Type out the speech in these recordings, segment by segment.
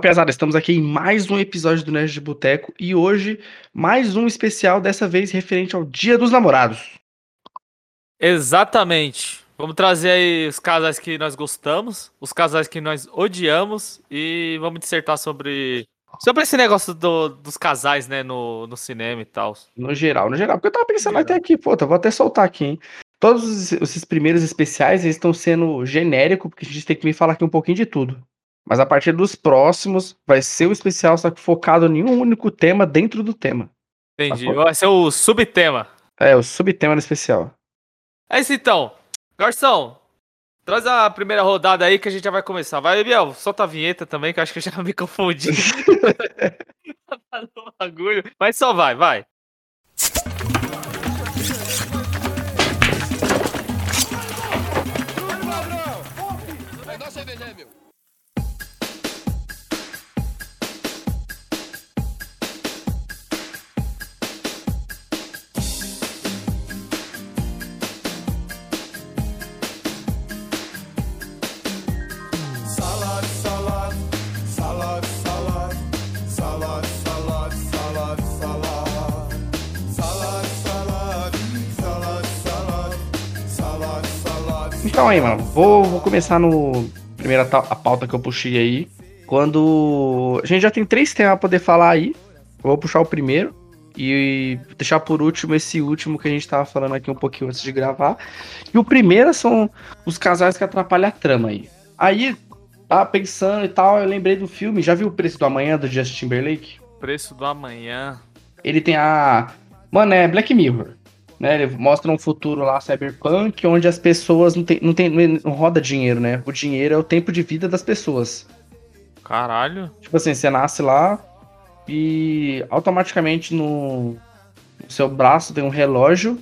Pesada, estamos aqui em mais um episódio do Nerd de Boteco e hoje mais um especial, dessa vez referente ao Dia dos Namorados. Exatamente. Vamos trazer aí os casais que nós gostamos, os casais que nós odiamos e vamos dissertar sobre sobre esse negócio do, dos casais, né, no, no cinema e tal. No geral, no geral, porque eu tava pensando até aqui, pô, vou até soltar aqui, hein. Todos esses primeiros especiais, eles estão sendo genérico, porque a gente tem que me falar aqui um pouquinho de tudo. Mas a partir dos próximos, vai ser o especial, só que focado em um único tema dentro do tema. Entendi. Tá vai ser o subtema. É, o subtema do especial. É isso então. Garçom, traz a primeira rodada aí que a gente já vai começar. Vai, Biel, solta a vinheta também, que eu acho que eu já me confundi. bagulho. Mas só vai, vai. Então aí, mano, vou, vou começar no. Primeira a pauta que eu puxei aí. Quando. A gente já tem três temas pra poder falar aí. Eu vou puxar o primeiro. E deixar por último esse último que a gente tava falando aqui um pouquinho antes de gravar. E o primeiro são os casais que atrapalham a trama aí. Aí, tava pensando e tal, eu lembrei do filme. Já viu o Preço do Amanhã do Justin Timberlake? Preço do Amanhã. Ele tem a. Mano, é Black Mirror. Né, ele mostra um futuro lá cyberpunk onde as pessoas não tem, não tem não roda dinheiro, né? O dinheiro é o tempo de vida das pessoas. Caralho. Tipo assim, você nasce lá e automaticamente no, no seu braço tem um relógio.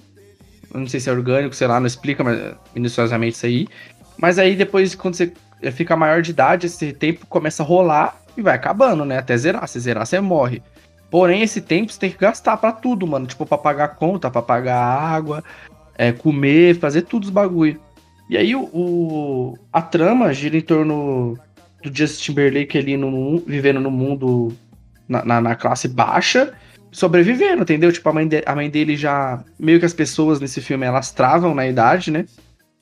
Não sei se é orgânico, sei lá, não explica mas, minuciosamente isso aí. Mas aí depois, quando você fica maior de idade, esse tempo começa a rolar e vai acabando, né? Até zerar. Se zerar, você morre. Porém, esse tempo você tem que gastar para tudo, mano. Tipo, pra pagar conta, pra pagar água, é, comer, fazer tudo os bagulho. E aí o, o, a trama gira em torno do Justin Timberlake ali no, vivendo no mundo na, na, na, classe baixa, sobrevivendo, entendeu? Tipo, a mãe, de, a mãe dele já. Meio que as pessoas nesse filme elas travam na idade, né?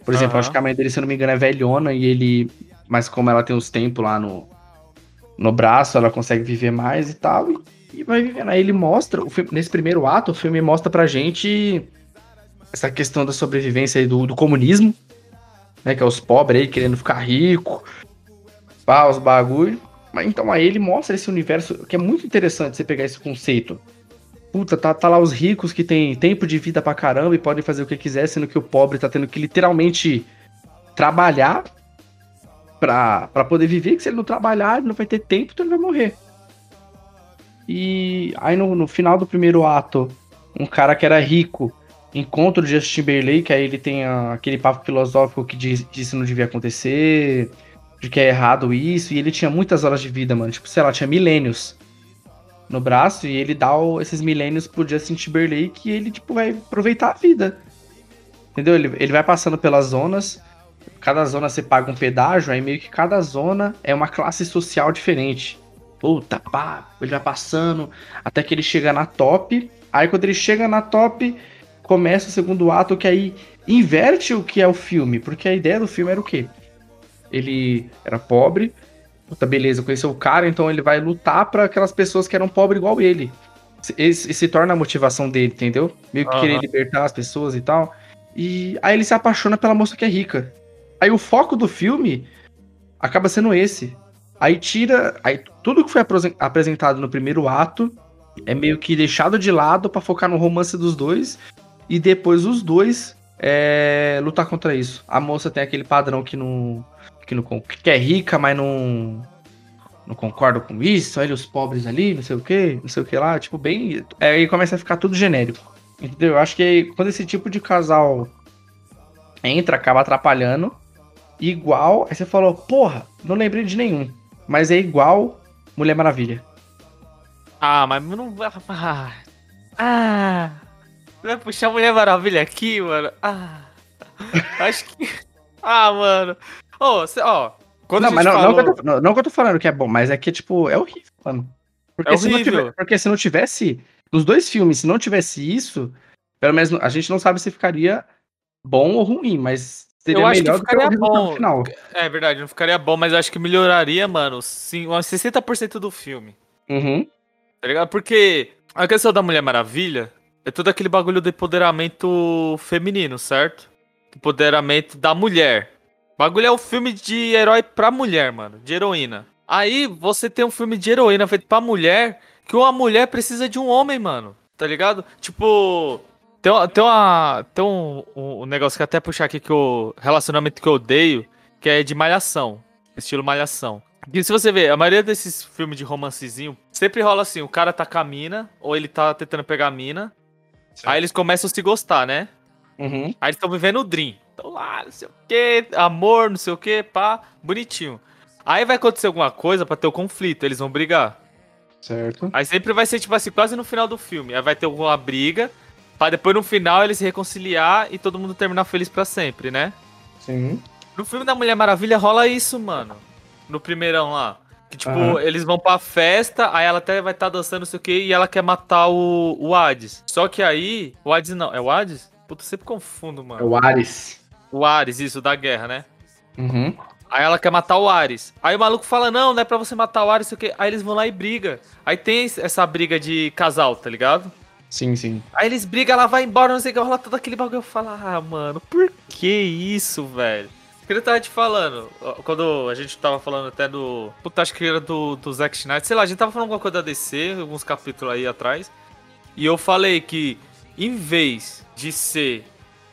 Por exemplo, uhum. acho que a mãe dele, se eu não me engano, é velhona e ele. Mas como ela tem os tempos lá no, no braço, ela consegue viver mais e tal. E e vai vivendo. Aí ele mostra, filme, nesse primeiro ato, o filme mostra pra gente essa questão da sobrevivência aí do, do comunismo, né? Que é os pobres aí querendo ficar rico, pá, os bagulho. Mas então aí ele mostra esse universo que é muito interessante você pegar esse conceito. Puta, tá, tá lá os ricos que têm tempo de vida pra caramba e podem fazer o que quiser, sendo que o pobre tá tendo que literalmente trabalhar pra, pra poder viver, que se ele não trabalhar, ele não vai ter tempo, então ele vai morrer. E aí no, no final do primeiro ato, um cara que era rico encontra o Justin Timberlake, aí ele tem a, aquele papo filosófico que diz, diz que não devia acontecer, de que é errado isso, e ele tinha muitas horas de vida, mano. Tipo, sei lá, tinha milênios no braço, e ele dá o, esses milênios pro Justin Timberlake e ele, tipo, vai aproveitar a vida. Entendeu? Ele, ele vai passando pelas zonas, cada zona você paga um pedágio, aí meio que cada zona é uma classe social diferente. Puta, pá, ele vai passando até que ele chega na top. Aí quando ele chega na top, começa o segundo ato que aí inverte o que é o filme, porque a ideia do filme era o quê? Ele era pobre, puta, beleza, conheceu o cara, então ele vai lutar para aquelas pessoas que eram pobres igual ele. Esse se torna a motivação dele, entendeu? Meio que uhum. querer libertar as pessoas e tal. E aí ele se apaixona pela moça que é rica. Aí o foco do filme acaba sendo esse. Aí tira. Aí tudo que foi apresentado no primeiro ato é meio que deixado de lado para focar no romance dos dois. E depois os dois é, lutar contra isso. A moça tem aquele padrão que não. Que, não, que é rica, mas não. Não concorda com isso. Olha os pobres ali, não sei o que, não sei o que lá. Tipo, bem. Aí começa a ficar tudo genérico. Entendeu? Eu acho que quando esse tipo de casal entra, acaba atrapalhando. Igual. Aí você falou, porra, não lembrei de nenhum mas é igual Mulher Maravilha. Ah, mas não. Ah, ah, vai puxar Mulher Maravilha aqui, mano. Ah, acho que. Ah, mano. Ó, oh, ó, Quando não, mas não, falou... não, que eu tô, não, não, que eu tô falando que é bom, mas é que, tipo, é horrível, mano. Porque, é se, Não tiver, porque se não tivesse. Nos dois filmes, se não tivesse isso, pelo menos a gente não sabe se ficaria bom ou ruim, mas seria eu acho que ficaria bom. final. É verdade, não ficaria bom, mas eu acho que melhoraria, mano, sim, uns 60% do filme. Uhum. Tá ligado? Porque a questão da Mulher Maravilha é todo aquele bagulho do empoderamento feminino, certo? Empoderamento da mulher. O bagulho é um filme de herói pra mulher, mano. De heroína. Aí você tem um filme de heroína feito pra mulher, que uma mulher precisa de um homem, mano. Tá ligado? Tipo. Tem, tem, uma, tem um, um, negócio que até puxar aqui que o relacionamento que eu odeio, que é de malhação. Estilo malhação. E se você ver, a maioria desses filmes de romancezinho sempre rola assim: o cara tá com a mina, ou ele tá tentando pegar a mina. Sim. Aí eles começam a se gostar, né? Uhum. Aí eles estão vivendo o Dream. Então lá, não sei o que, amor, não sei o que, pá, bonitinho. Aí vai acontecer alguma coisa para ter o conflito, eles vão brigar. Certo. Aí sempre vai ser, tipo assim, quase no final do filme. Aí vai ter alguma briga, pra depois no final eles se reconciliar e todo mundo terminar feliz para sempre, né? Sim. No filme da Mulher Maravilha rola isso, mano. No primeirão lá. Que, tipo, uhum. eles vão pra festa, aí ela até vai estar tá dançando, não sei o que, e ela quer matar o, o Hades. Só que aí. O Hades não. É o Hades? Puta, eu sempre confundo, mano. É o Ares. O Ares, isso, da guerra, né? Uhum. Aí ela quer matar o Ares. Aí o maluco fala, não, não é pra você matar o Ares, sei o quê. Aí eles vão lá e briga. Aí tem essa briga de casal, tá ligado? Sim, sim. Aí eles brigam, ela vai embora, não sei o que, rola todo aquele bagulho. Eu falo, ah, mano, por que isso, velho? que eu tava te falando, quando a gente tava falando até do. Puta, acho que era do, do Zack Snyder, sei lá, a gente tava falando alguma coisa da DC, alguns capítulos aí atrás. E eu falei que, em vez de ser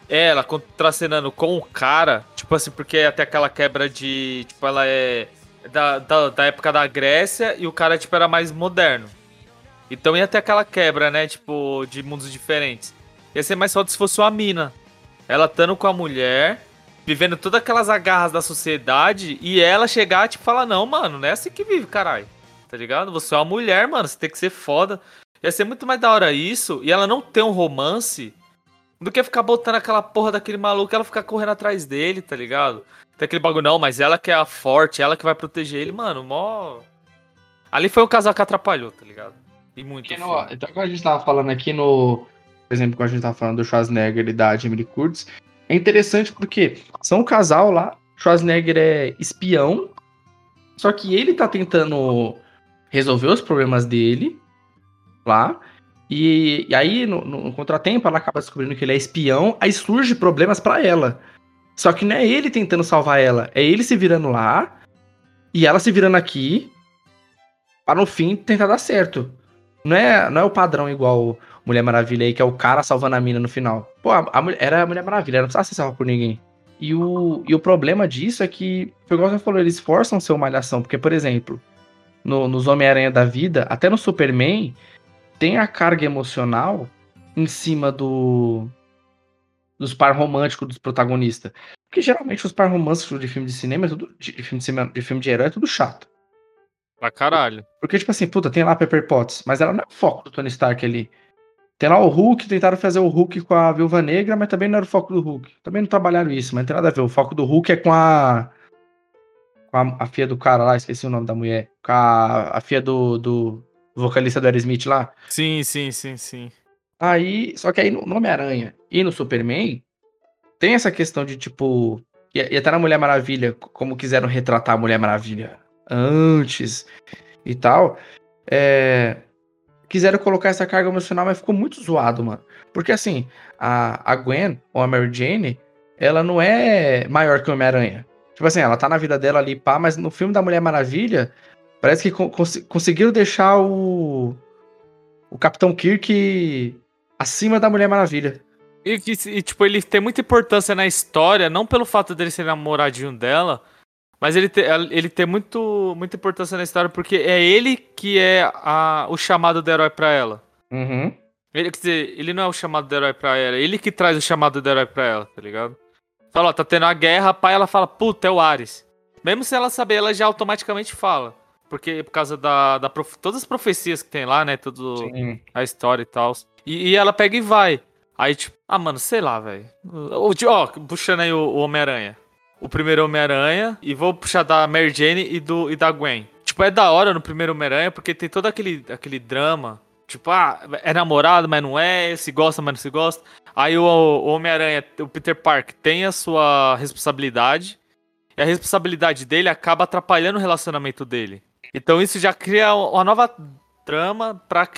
ela contracenando com o cara, tipo assim, porque é até aquela quebra de. Tipo, ela é da, da, da, época da Grécia e o cara, tipo, era mais moderno. Então ia ter aquela quebra, né? Tipo, de mundos diferentes. Ia ser mais foda se fosse uma mina. Ela estando com a mulher, vivendo todas aquelas agarras da sociedade, e ela chegar, tipo, falar: Não, mano, não é assim que vive, caralho. Tá ligado? Você é uma mulher, mano, você tem que ser foda. Ia ser muito mais da hora isso, e ela não ter um romance do que ficar botando aquela porra daquele maluco, ela ficar correndo atrás dele, tá ligado? Tem aquele bagulho, não, mas ela que é a forte, ela que vai proteger ele, mano, mó. Ali foi um casal que atrapalhou, tá ligado? E muito. No, então, quando a gente tava falando aqui no. Por exemplo, quando a gente tava falando do Schwarzenegger e da Jamie Curtis, é interessante porque são um casal lá, Schwarzenegger é espião, só que ele tá tentando resolver os problemas dele lá. E, e aí, no, no, contratempo, ela acaba descobrindo que ele é espião, aí surge problemas para ela. Só que não é ele tentando salvar ela, é ele se virando lá e ela se virando aqui para no fim tentar dar certo. Não é, não é o padrão igual Mulher Maravilha aí, que é o cara salvando a mina no final. Pô, a, a, era a Mulher Maravilha, ela não precisava ser salva por ninguém. E o, e o problema disso é que, foi igual você falou, eles forçam ser uma malhação. Porque, por exemplo, no, nos Homem-Aranha da vida, até no Superman, tem a carga emocional em cima do dos par românticos dos protagonistas. Porque geralmente os par românticos de filme de cinema, é tudo, de, filme de, cinema, de filme de herói é tudo chato. Pra caralho. Porque, tipo assim, puta, tem lá Pepper Potts, mas ela não é o foco do Tony Stark ali. Tem lá o Hulk, tentaram fazer o Hulk com a Viúva Negra, mas também não era o foco do Hulk. Também não trabalharam isso, mas não tem nada a ver. O foco do Hulk é com a. Com a, a filha do cara lá, esqueci o nome da mulher. Com a, a filha do, do, vocalista do Aerosmith lá. Sim, sim, sim, sim. Aí, só que aí no Homem-Aranha e no Superman, tem essa questão de tipo. E, e até na Mulher Maravilha, como quiseram retratar a Mulher Maravilha antes e tal. É, quiseram colocar essa carga emocional, mas ficou muito zoado, mano. Porque assim, a, a Gwen, ou a Mary Jane, ela não é maior que o Homem-Aranha. Tipo assim, ela tá na vida dela ali, pá, mas no filme da Mulher Maravilha, Parece que cons conseguiram deixar o. O Capitão Kirk acima da Mulher Maravilha. E, e, tipo, ele tem muita importância na história, não pelo fato dele ser namoradinho dela, mas ele, te, ele tem muito, muita importância na história porque é ele que é a, o chamado do herói pra ela. Uhum. Ele, quer dizer, ele não é o chamado do herói pra ela, é ele que traz o chamado do herói pra ela, tá ligado? Fala, ó, tá tendo a guerra, pai, ela fala, puta, é o Ares. Mesmo sem ela saber, ela já automaticamente fala. Porque por causa da, da prof... todas as profecias que tem lá, né? Tudo Sim. a história e tal. E, e, ela pega e vai. Aí, tipo, ah, mano, sei lá, velho. Ó, puxando aí o, o Homem-Aranha. O primeiro Homem-Aranha e vou puxar da Mary Jane e, do, e da Gwen. Tipo, é da hora no primeiro Homem-Aranha porque tem todo aquele, aquele drama. Tipo, ah, é namorado, mas não é, se gosta, mas não se gosta. Aí o, o Homem-Aranha, o Peter Parker, tem a sua responsabilidade. E a responsabilidade dele acaba atrapalhando o relacionamento dele. Então isso já cria uma nova trama para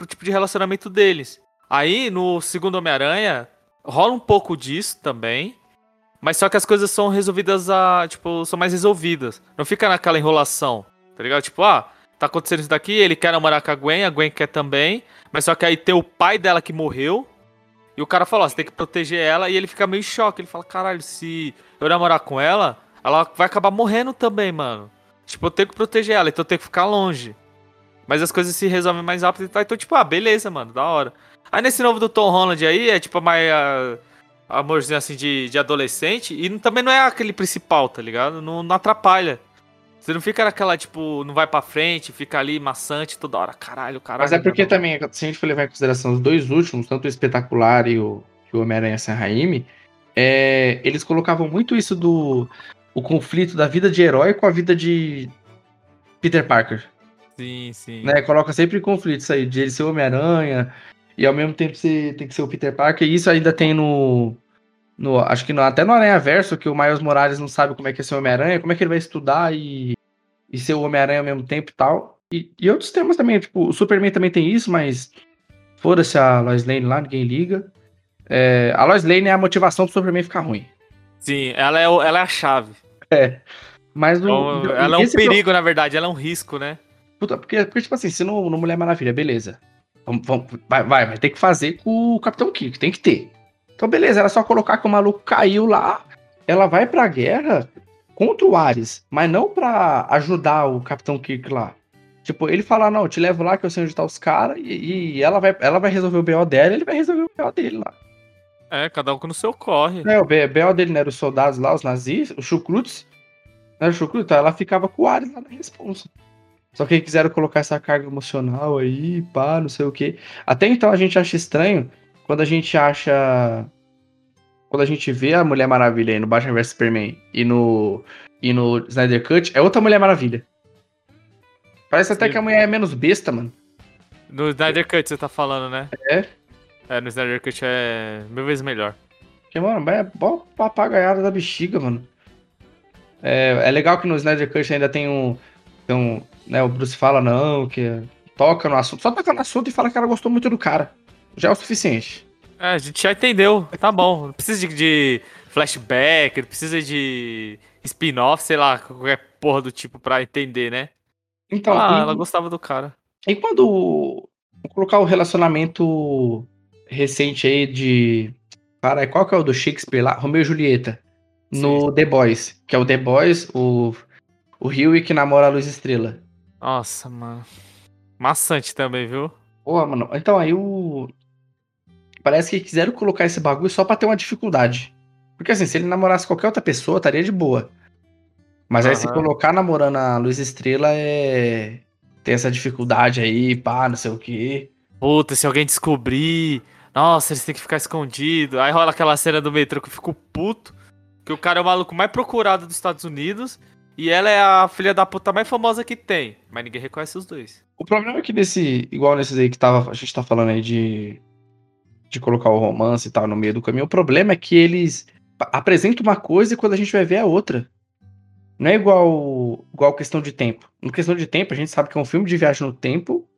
o tipo de relacionamento deles. Aí no segundo Homem-Aranha rola um pouco disso também. Mas só que as coisas são resolvidas a. Tipo, são mais resolvidas. Não fica naquela enrolação. Tá ligado? Tipo, ah, tá acontecendo isso daqui, ele quer namorar com a Gwen, a Gwen quer também. Mas só que aí tem o pai dela que morreu. E o cara falou, ó, você tem que proteger ela. E ele fica meio em choque. Ele fala, caralho, se eu namorar com ela, ela vai acabar morrendo também, mano. Tipo, eu tenho que proteger ela, então eu tenho que ficar longe. Mas as coisas se resolvem mais rápido e tal. Então, tipo, ah, beleza, mano, da hora. Aí nesse novo do Tom Holland aí, é tipo mais. Uh, amorzinho assim de, de adolescente. E também não é aquele principal, tá ligado? Não, não atrapalha. Você não fica naquela, tipo, não vai pra frente, fica ali maçante toda hora. Caralho, caralho. Mas é porque também, se a gente for levar em consideração os dois últimos, tanto o Espetacular e o, o Homem-Aranha Sem Raime, é, eles colocavam muito isso do o conflito da vida de herói com a vida de Peter Parker. Sim, sim. Né? Coloca sempre conflito isso aí, de ele ser Homem-Aranha e ao mesmo tempo você tem que ser o Peter Parker. E isso ainda tem no. no acho que no, até no Aranha Verso, que o Miles Morales não sabe como é que é ser Homem-Aranha, como é que ele vai estudar e, e ser o Homem-Aranha ao mesmo tempo e tal. E, e outros temas também, tipo, o Superman também tem isso, mas foda-se a Lois Lane lá, ninguém liga. É, a Lois Lane é a motivação do Superman ficar ruim. Sim, ela é, ela é a chave. É. Mas o, então, ela é um perigo, na verdade, ela é um risco, né? Puta, porque, porque tipo assim, se no, no Mulher Maravilha, beleza. Vamos, vamos, vai, vai, vai ter que fazer com o Capitão Kirk, tem que ter. Então, beleza, era só colocar que o maluco caiu lá, ela vai pra guerra contra o Ares, mas não pra ajudar o Capitão Kirk lá. Tipo, ele fala, não, eu te levo lá que eu sei onde tá os caras, e, e, ela, vai, ela vai resolver o BO dela e ele vai resolver o BO dele lá. É, cada um com o seu corre. É, o B.O. dele não era os soldados lá, os nazis, os chucrutes. Não era o chucrute, então ela ficava com o Ares lá na responsa. Só que quiseram colocar essa carga emocional aí, pá, não sei o quê. Até então a gente acha estranho quando a gente acha. Quando a gente vê a Mulher Maravilha aí no Batman vs Superman e no, e no Snyder Cut, é outra Mulher Maravilha. Parece Sim. até que a mulher é menos besta, mano. No Snyder Cut você tá falando, né? É. É, no Snyder Cut é mil vezes melhor. Porque, mano, é bom papagaiada da bexiga, mano. É, é legal que no Snyder Cut ainda tem um. Um né, o Bruce fala, não, que toca no assunto. Só toca no assunto e fala que ela gostou muito do cara. Já é o suficiente. É, a gente já entendeu. Tá bom. Não precisa de, de flashback, não precisa de spin-off, sei lá, qualquer porra do tipo pra entender, né? Então. Ah, e... ela gostava do cara. E quando. Vou colocar o relacionamento recente aí de. Cara, qual que é o do Shakespeare lá? Romeu e Julieta. No Sim. The Boys. Que é o The Boys, o, o Rio que namora a Luz Estrela. Nossa, mano. Maçante também, viu? Pô, mano. Então aí o. Parece que quiseram colocar esse bagulho só pra ter uma dificuldade. Porque assim, se ele namorasse qualquer outra pessoa, estaria de boa. Mas aí se colocar namorando a Luz Estrela é. Tem essa dificuldade aí, pá, não sei o quê. Puta, se alguém descobrir. Nossa, eles têm que ficar escondidos. Aí rola aquela cena do metrô que eu fico puto. Que o cara é o maluco mais procurado dos Estados Unidos. E ela é a filha da puta mais famosa que tem. Mas ninguém reconhece os dois. O problema é que nesse. Igual nesses aí que tava, a gente tá falando aí de. De colocar o romance e tal no meio do caminho. O problema é que eles apresentam uma coisa e quando a gente vai ver é outra. Não é igual, igual questão de tempo. No questão de tempo, a gente sabe que é um filme de viagem no tempo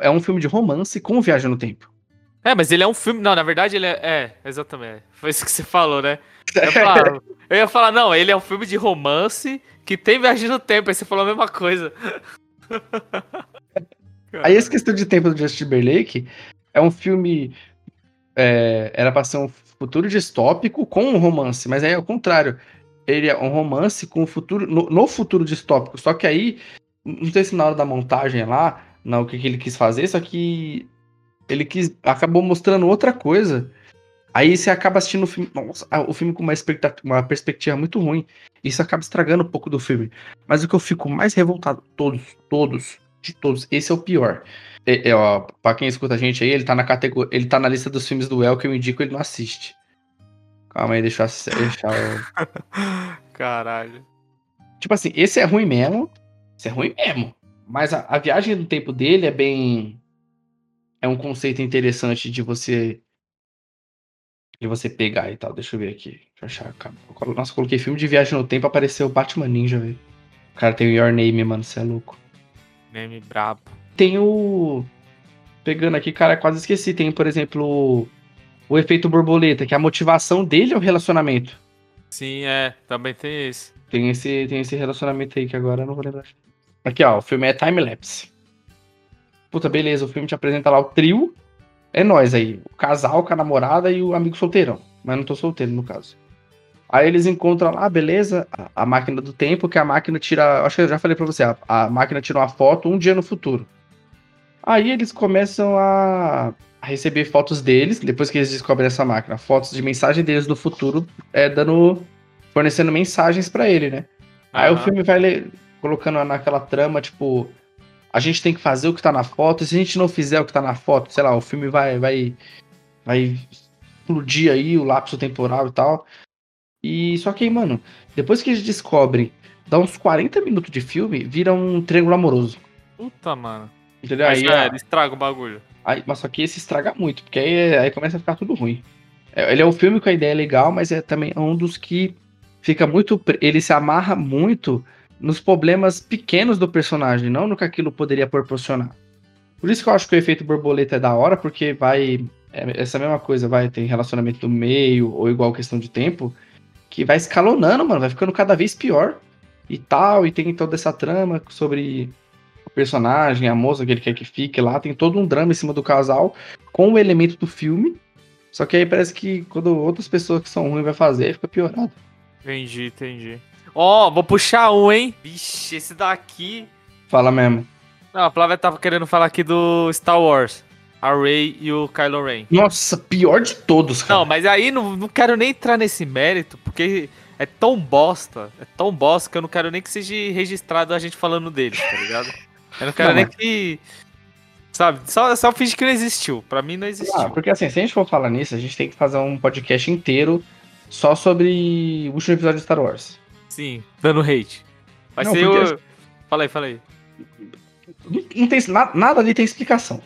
é um filme de romance com viagem no tempo. É, mas ele é um filme. Não, na verdade ele é. É, exatamente. Foi isso que você falou, né? Eu ia, falar, eu ia falar, não, ele é um filme de romance que tem viagem no tempo. Aí você falou a mesma coisa. Aí essa questão de tempo do Justin Timberlake é um filme. É, era pra ser um futuro distópico com um romance, mas aí é o contrário. Ele é um romance com o futuro. No, no futuro distópico. Só que aí, não sei se na hora da montagem lá, não o que, que ele quis fazer, só que ele quis, acabou mostrando outra coisa. Aí você acaba assistindo o filme, nossa, o filme com uma, uma perspectiva muito ruim. Isso acaba estragando um pouco do filme. Mas o que eu fico mais revoltado, todos, todos, de todos, esse é o pior. É, é, ó, pra quem escuta a gente aí, ele tá na categoria. Ele tá na lista dos filmes do El que eu indico, ele não assiste. Calma aí, deixa eu o. Caralho. Tipo assim, esse é ruim mesmo. Esse é ruim mesmo. Mas a, a viagem do tempo dele é bem. É um conceito interessante de você. De você pegar e tal. Deixa eu ver aqui. Deixa eu achar. Nossa, coloquei filme de viagem no tempo, apareceu Batman Ninja, velho. O cara tem o Your Name, mano. Você é louco. Name brabo. Tem o. Pegando aqui, cara, quase esqueci. Tem, por exemplo, o efeito borboleta, que a motivação dele é o relacionamento. Sim, é. Também tem esse. Tem esse, tem esse relacionamento aí que agora eu não vou lembrar. Aqui, ó, o filme é time-lapse. Puta, beleza, o filme te apresenta lá o trio. É nós aí. O casal com a namorada e o amigo solteirão. Mas não tô solteiro, no caso. Aí eles encontram lá, beleza, a, máquina do tempo, que a máquina tira. Acho que eu já falei pra você, a, a máquina tira uma foto um dia no futuro. Aí eles começam a, receber fotos deles, depois que eles descobrem essa máquina, fotos de mensagem deles do futuro, é, dando. fornecendo mensagens para ele, né? Uhum. Aí o filme vai colocando naquela trama, tipo, a gente tem que fazer o que tá na foto, e se a gente não fizer o que tá na foto, sei lá, o filme vai. vai. vai explodir aí o lapso temporal e tal. E só que, mano, depois que eles descobrem, dá uns 40 minutos de filme, vira um triângulo amoroso. Puta, mano. Entendeu? Aí, é, estraga o bagulho. Aí, mas só que esse estraga muito, porque aí, aí começa a ficar tudo ruim. É, ele é um filme com a ideia legal, mas é também um dos que fica muito. Ele se amarra muito nos problemas pequenos do personagem, não no que aquilo poderia proporcionar. Por isso que eu acho que o efeito borboleta é da hora, porque vai. É essa mesma coisa, vai ter relacionamento do meio, ou igual questão de tempo que vai escalonando, mano, vai ficando cada vez pior e tal, e tem toda essa trama sobre o personagem, a moça que ele quer que fique lá, tem todo um drama em cima do casal com o elemento do filme. Só que aí parece que quando outras pessoas que são ruins vai fazer, fica piorado. Entendi, entendi. Ó, oh, vou puxar um, hein? Vixe, esse daqui. Fala mesmo. Não, a Flávia tava querendo falar aqui do Star Wars a Rey e o Kylo Ren. Nossa, pior de todos, cara. Não, mas aí não, não quero nem entrar nesse mérito, porque é tão bosta, é tão bosta que eu não quero nem que seja registrado a gente falando dele, tá ligado? Eu não quero não, nem mas... que. Sabe, só, só finge que não existiu. Pra mim não existiu. Ah, porque assim, se a gente for falar nisso, a gente tem que fazer um podcast inteiro só sobre o último episódio de Star Wars. Sim, dando hate. Vai não, ser porque... o. Fala aí, fala aí. Não, não tem, nada, nada ali tem explicação.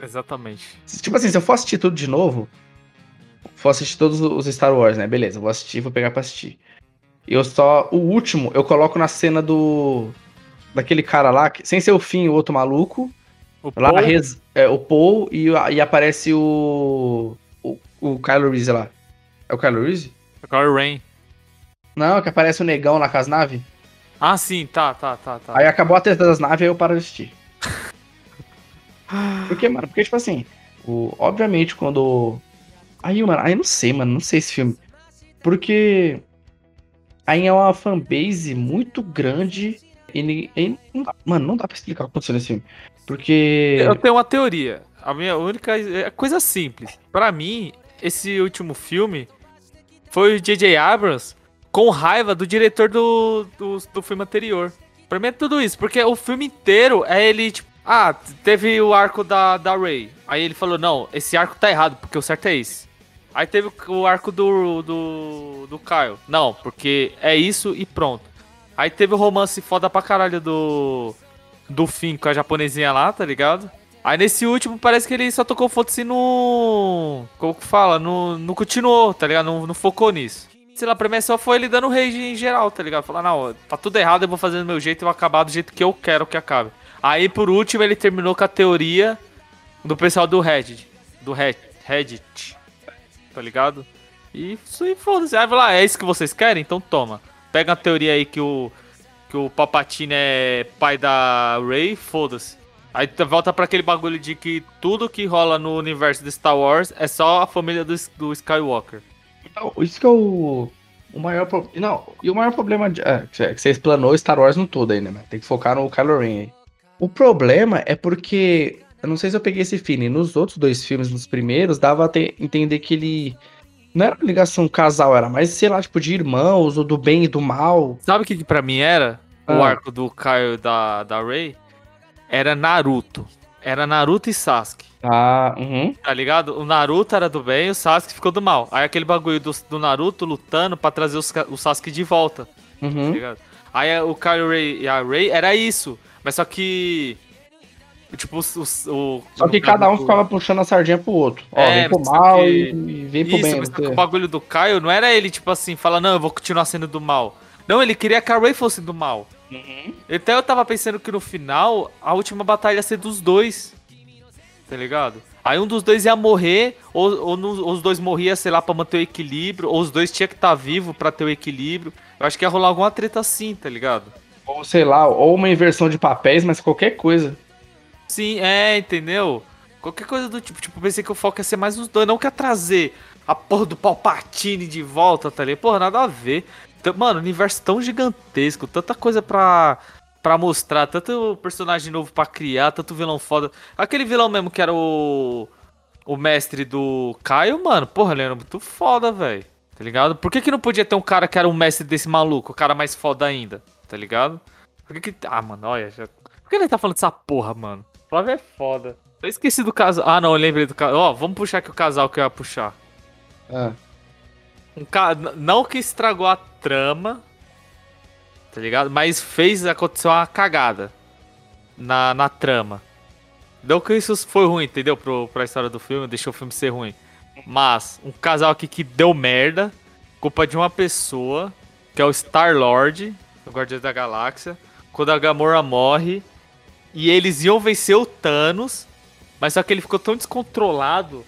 Exatamente. Tipo assim, se eu for assistir tudo de novo, for assistir todos os Star Wars, né? Beleza, vou assistir, vou pegar pra assistir. Eu só. O último eu coloco na cena do. Daquele cara lá, sem ser o fim, o outro maluco. O lá Paul? Res, é, o Paul e, e aparece o, o. O Kylo Reese lá. É o Kylo Reese? É o Kylo Ren. Não, que aparece o negão lá com as naves. Ah, sim, tá, tá, tá, tá. Aí acabou a treta das naves, aí eu paro de assistir. Porque, mano, porque, tipo assim, o, obviamente, quando. Aí, mano, aí não sei, mano, não sei esse filme. Porque. Aí é uma fanbase muito grande. E, e não dá, mano, não dá pra explicar o que aconteceu nesse filme. Porque. Eu tenho uma teoria. A minha única. É coisa simples. para mim, esse último filme foi o J.J. Abrams com raiva do diretor do, do, do filme anterior. Pra mim é tudo isso, porque o filme inteiro é ele, tipo, ah, teve o arco da, da Ray. Aí ele falou, não, esse arco tá errado, porque o certo é esse. Aí teve o arco do, do, do Kyle. Não, porque é isso e pronto. Aí teve o romance foda pra caralho do. Do Finn com a japonesinha lá, tá ligado? Aí nesse último parece que ele só tocou foda-se no. Como que fala? No, no continuou, tá ligado? Não, não focou nisso. Sei lá, pra mim só foi ele dando rage em geral, tá ligado? Falar, não, tá tudo errado, eu vou fazer do meu jeito e vou acabar do jeito que eu quero que acabe. Aí, por último, ele terminou com a teoria do pessoal do Reddit. Do Reddit. Tá ligado? E isso aí, foda-se. Aí lá, é isso que vocês querem? Então toma. Pega a teoria aí que o. Que o Papatine é pai da Rey, foda-se. Aí volta para aquele bagulho de que tudo que rola no universo de Star Wars é só a família do, do Skywalker. Então, isso que é o, o maior problema. Não, e o maior problema de, é, que você explanou Star Wars no todo aí, né? Tem que focar no Kylo Ren aí. O problema é porque. Eu não sei se eu peguei esse feeling. Nos outros dois filmes, nos primeiros, dava a ter, entender que ele. Não era uma ligação casal, era mais, sei lá, tipo, de irmãos, ou do bem e do mal. Sabe o que, que pra mim era? Ah. O arco do Caio da, da Ray? Era Naruto. Era Naruto e Sasuke. Ah, uhum. Tá ligado? O Naruto era do bem e o Sasuke ficou do mal. Aí aquele bagulho do, do Naruto lutando pra trazer os o Sasuke de volta. Tá Uhum. ligado? Aí o Kylo Ray e a Rey era isso. Mas só que. Tipo, os- o. Só que cada um ficava puxando a sardinha pro outro. Ó, É, vem pro mal que- e, e vem pro Isso, bem. mas só que você- o bagulho do Caio não era ele, tipo assim, falar, não, eu vou continuar sendo do mal. Não, ele queria que a Rey fosse do mal. Uhum. Até eu tava pensando que no final, a última batalha ia ser dos dois. Tá ligado? Aí um dos dois ia morrer, ou, ou no- os dois morriam, sei lá, pra manter o equilíbrio, ou os dois tinha que estar vivo pra ter o equilíbrio. Eu acho que ia rolar alguma treta assim, tá ligado? Ou sei lá, ou uma inversão de papéis, mas qualquer coisa. Sim, é, entendeu? Qualquer coisa do tipo, tipo, pensei que o foco ia ser mais os dois, não quer trazer a porra do Palpatine de volta, tá ligado? Porra, nada a ver. Mano, universo tão gigantesco, tanta coisa pra, pra mostrar, tanto personagem novo pra criar, tanto vilão foda. Aquele vilão mesmo que era o. O mestre do Caio, mano, porra, ele era muito foda, velho. Tá ligado? Por que, que não podia ter um cara que era o mestre desse maluco, o cara mais foda ainda? Tá ligado? Por que que. Ah, mano, olha. Já... Por que ele tá falando dessa porra, mano? Flávio é foda. Eu esqueci do casal. Ah, não, eu lembrei do casal. Ó, vamos puxar aqui o casal que eu ia puxar. Ah, Um ca... Não que estragou a trama, tá ligado? Mas fez acontecer uma cagada na, na trama. Não que isso foi ruim, entendeu? Pro, pra história do filme, deixou o filme ser ruim. Mas, um casal aqui que deu merda, culpa de uma pessoa, que é o Star-Lord, do Guardiões da Galáxia, quando a Gamora morre, e eles iam vencer o Thanos, mas só que ele ficou tão descontrolado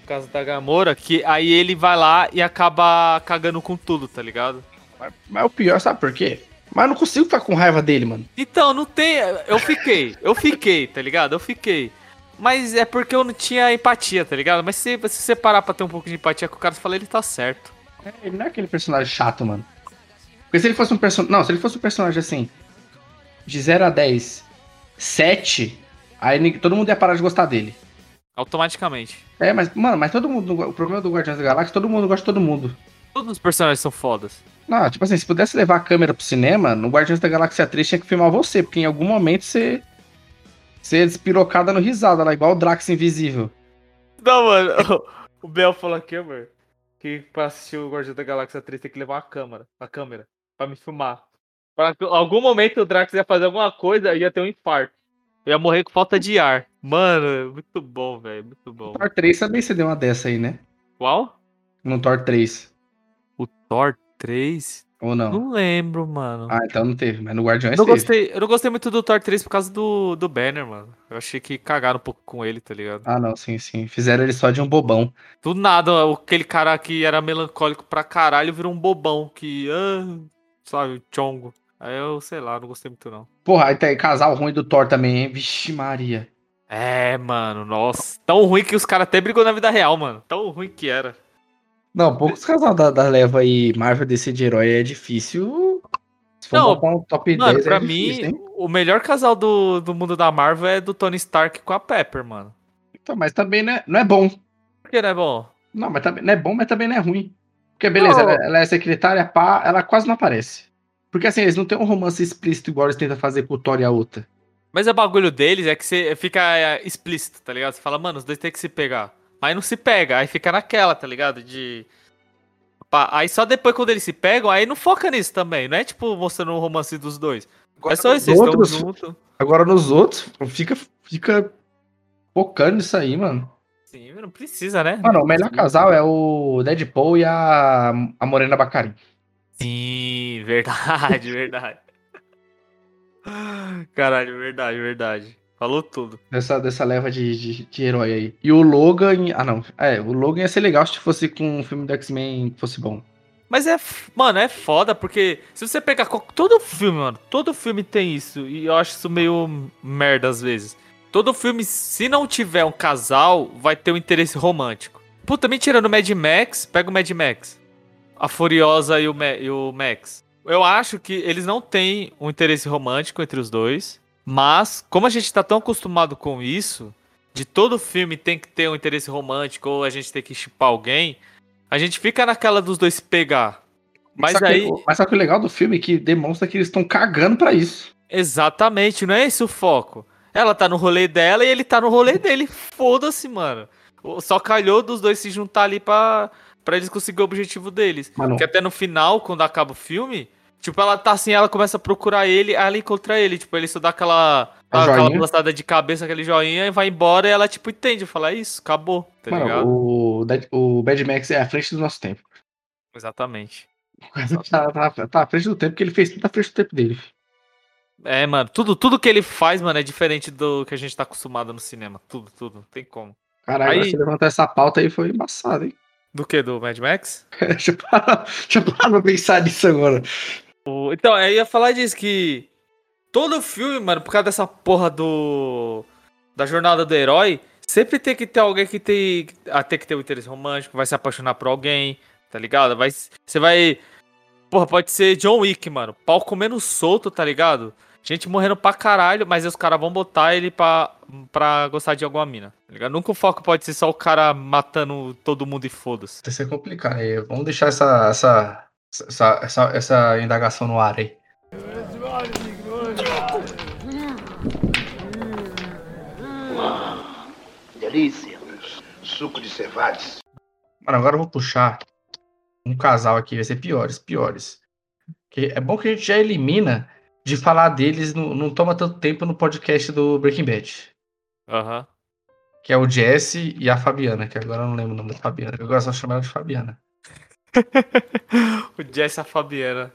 por causa da Gamora, que aí ele vai lá e acaba cagando com tudo, tá ligado? Mas, mas o pior, sabe por quê? Mas eu não consigo ficar com raiva dele, mano. Então, não tem. Eu fiquei, eu fiquei, tá ligado? Eu fiquei. Mas é porque eu não tinha empatia, tá ligado? Mas se, se você parar pra ter um pouco de empatia com o cara, você fala, ele tá certo. É, Ele não é aquele personagem chato, mano. Porque se ele fosse um personagem. Não, se ele fosse um personagem assim. De 0 a 10, 7, aí todo mundo ia parar de gostar dele. Automaticamente. É, mas, mano, mas todo mundo. O problema do Guardiões da Galáxia, todo mundo gosta de todo mundo. Todos os personagens são fodas. Não, tipo assim, se pudesse levar a câmera pro cinema, no Guardiões da Galáxia 3 tinha que filmar você, porque em algum momento você. Você ia despirocada no risada lá, igual o Drax invisível. Não, mano. O Bel falou aqui, amor, que pra assistir o Guardião da Galáxia 3 tem que levar uma câmera, a câmera, pra me filmar. Pra que em algum momento o Drax ia fazer alguma coisa e ia ter um infarto. Eu ia morrer com falta de ar. Mano, muito bom, velho. Muito bom. Thor 3 também você deu uma dessa aí, né? Qual? No Thor 3. Thor 3? Ou não? Não lembro, mano. Ah, então não teve, mas no Guardiões não teve. gostei, eu não gostei muito do Thor 3 por causa do, do Banner, mano. Eu achei que cagaram um pouco com ele, tá ligado? Ah, não, sim, sim. Fizeram ele só de um bobão. Do nada, aquele cara que era melancólico pra caralho virou um bobão que. Ah, sabe, Chongo. Aí eu, sei lá, não gostei muito não. Porra, aí tem casal ruim do Thor também, hein? Vixe Maria. É, mano, nossa. Tão ruim que os caras até brigou na vida real, mano. Tão ruim que era. Não, poucos casal da, da leva aí, Marvel DC de herói é difícil. Se for Não, botar um top Mano, 10 pra é mim, difícil, hein? o melhor casal do, do mundo da Marvel é do Tony Stark com a Pepper, mano. Então, mas também não é, não é bom. Por que não é bom? Não, mas também não é bom, mas também não é ruim. Porque, beleza, ela, ela é secretária, pá, ela quase não aparece. Porque assim, eles não têm um romance explícito igual eles tentam fazer com o Thor e a outra. Mas o bagulho deles é que você fica é, explícito, tá ligado? Você fala, mano, os dois tem que se pegar. Mas não se pega, aí fica naquela, tá ligado? De. Aí só depois, quando eles se pegam, aí não foca nisso também. Não é tipo mostrando o romance dos dois. é só isso, eles estão outros- juntos. Agora nos outros, fica, fica focando nisso aí, mano. Sim, não precisa, né? Mano, o melhor casal é o Deadpool e a, a Morena Bacari. Sim, verdade, verdade. Caralho, verdade, verdade. Falou tudo. Dessa, dessa leva de, de, de herói aí. E o Logan. Ah, não. É, o Logan ia ser legal se fosse com um filme do X-Men fosse bom. Mas é, mano, é foda, porque se você pegar todo filme, mano, todo filme tem isso, e eu acho isso meio merda às vezes. Todo filme, se não tiver um casal, vai ter um interesse romântico. Puta, me tirando o Mad Max, pega o Mad Max. A Furiosa e o, Ma- e o Max. Eu acho que eles não têm um interesse romântico entre os dois, mas como a gente tá tão acostumado com isso, de todo filme tem que ter um interesse romântico ou a gente tem que chipar alguém, a gente fica naquela dos dois pegar. Mas só que- aí, mas só que o legal do filme é que demonstra que eles estão cagando pra isso. exatamente, não é esse o foco. Ela tá no rolê dela e ele tá no rolê dele. Foda-se, mano. Só calhou dos dois se juntar ali pra, pra eles conseguirem o objetivo deles. Mano. Que até no final, quando acaba o filme, tipo, ela tá assim, ela começa a procurar ele, aí ela encontra ele. Tipo, ele só dá aquela, A aquela balançada de cabeça, aquele joinha, e vai embora e ela, tipo, entende. Fala, é isso, acabou, tá Mano, ligado? o, o Bad Max é à frente do nosso tempo. Exatamente. tá, tá, tá à frente do tempo, porque ele fez tudo à frente do tempo dele. É, mano, tudo, tudo que ele faz, mano, é diferente do que a gente tá acostumado no cinema. Tudo, tudo. Não tem como. Caralho, Aí- você levantar essa pauta aí foi embaçado, hein? Do que? Do Mad Max? deixa, eu parar, deixa eu parar pra pensar nisso agora. Então, eu ia falar disso, que todo filme, mano, por causa dessa porra do. da jornada do herói, sempre tem que ter alguém que tem. Ah, tem que ter um interesse romântico, vai se apaixonar por alguém, tá ligado? Vai, você vai. Porra, pode ser John Wick, mano. Pau comendo solto, tá ligado? Gente morrendo pra caralho, mas os caras vão botar ele pra, pra gostar de alguma mina, tá ligado? Nunca o foco pode ser só o cara matando todo mundo e foda-se. Vai ser complicado aí. Vamos deixar essa, essa, essa, essa, essa indagação no ar aí. Delícia. Suco de cevades. Mano, agora eu vou puxar um casal aqui, vai ser piores, piores. Que é bom que a gente já elimina de falar deles, não, não toma tanto tempo no podcast do Breaking Bad. Aham. Que é o Jesse e a Fabiana, que agora eu não lembro o nome da Fabiana. Eu gosto de chamar ela de Fabiana. o Jess e a Fabiana.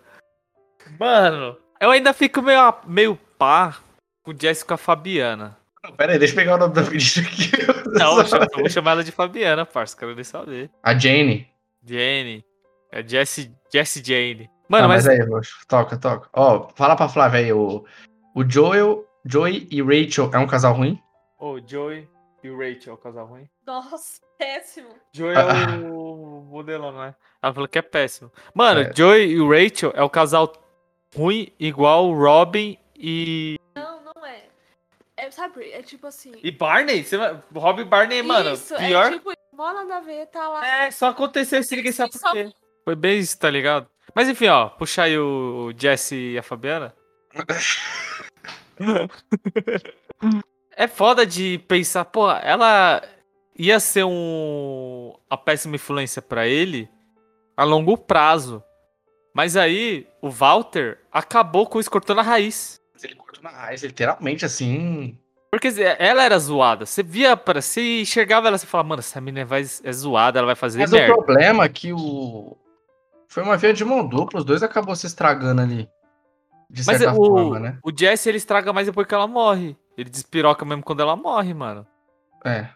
Mano, eu ainda fico meio, meio pá com o Jess e com a Fabiana. Não, pera aí, deixa eu pegar o nome da menina aqui. Não, eu chamo- eu vou chamar ela de Fabiana, parça. Quero nem saber. A Jane. Jane. É Jess, Jess Jane. Mano, Ah, mas, mas aí, Roxo, toca, toca. Ó, fala pra Flávia aí, o, o Joel, Joey e Rachel é um casal ruim? Ô, Joey e o Rachel, casal ruim. Nossa, péssimo. Joey é o modelão, não é? Ela falou que é péssimo. Mano, É. Joey e o Rachel é o casal ruim igual o Robin e. Não, não é. É, sabe, é tipo assim. E Barney? Você. Robin e Barney, mano. Isso, pior. é tipo, mó nada a ver, tá lá. É, só aconteceu isso, ninguém sabe por Só- quê. Foi bem isso, tá ligado? Mas enfim, ó, puxar aí o Jesse e a Fabiana. é foda de pensar, pô, ela ia ser um a péssima influência pra ele a longo prazo. Mas aí o Walter acabou com isso cortando a raiz. Ele cortou na raiz, literalmente, assim. Porque ela era zoada. Você via, para você enxergava ela e falava, mano, essa menina vai, é zoada, ela vai fazer Mas merda. o problema é que o. Foi uma via de mão dupla, os dois acabou se estragando ali. De Mas certa o, forma, né? o Jesse, ele estraga mais depois que ela morre. Ele despiroca mesmo quando ela morre, mano. É.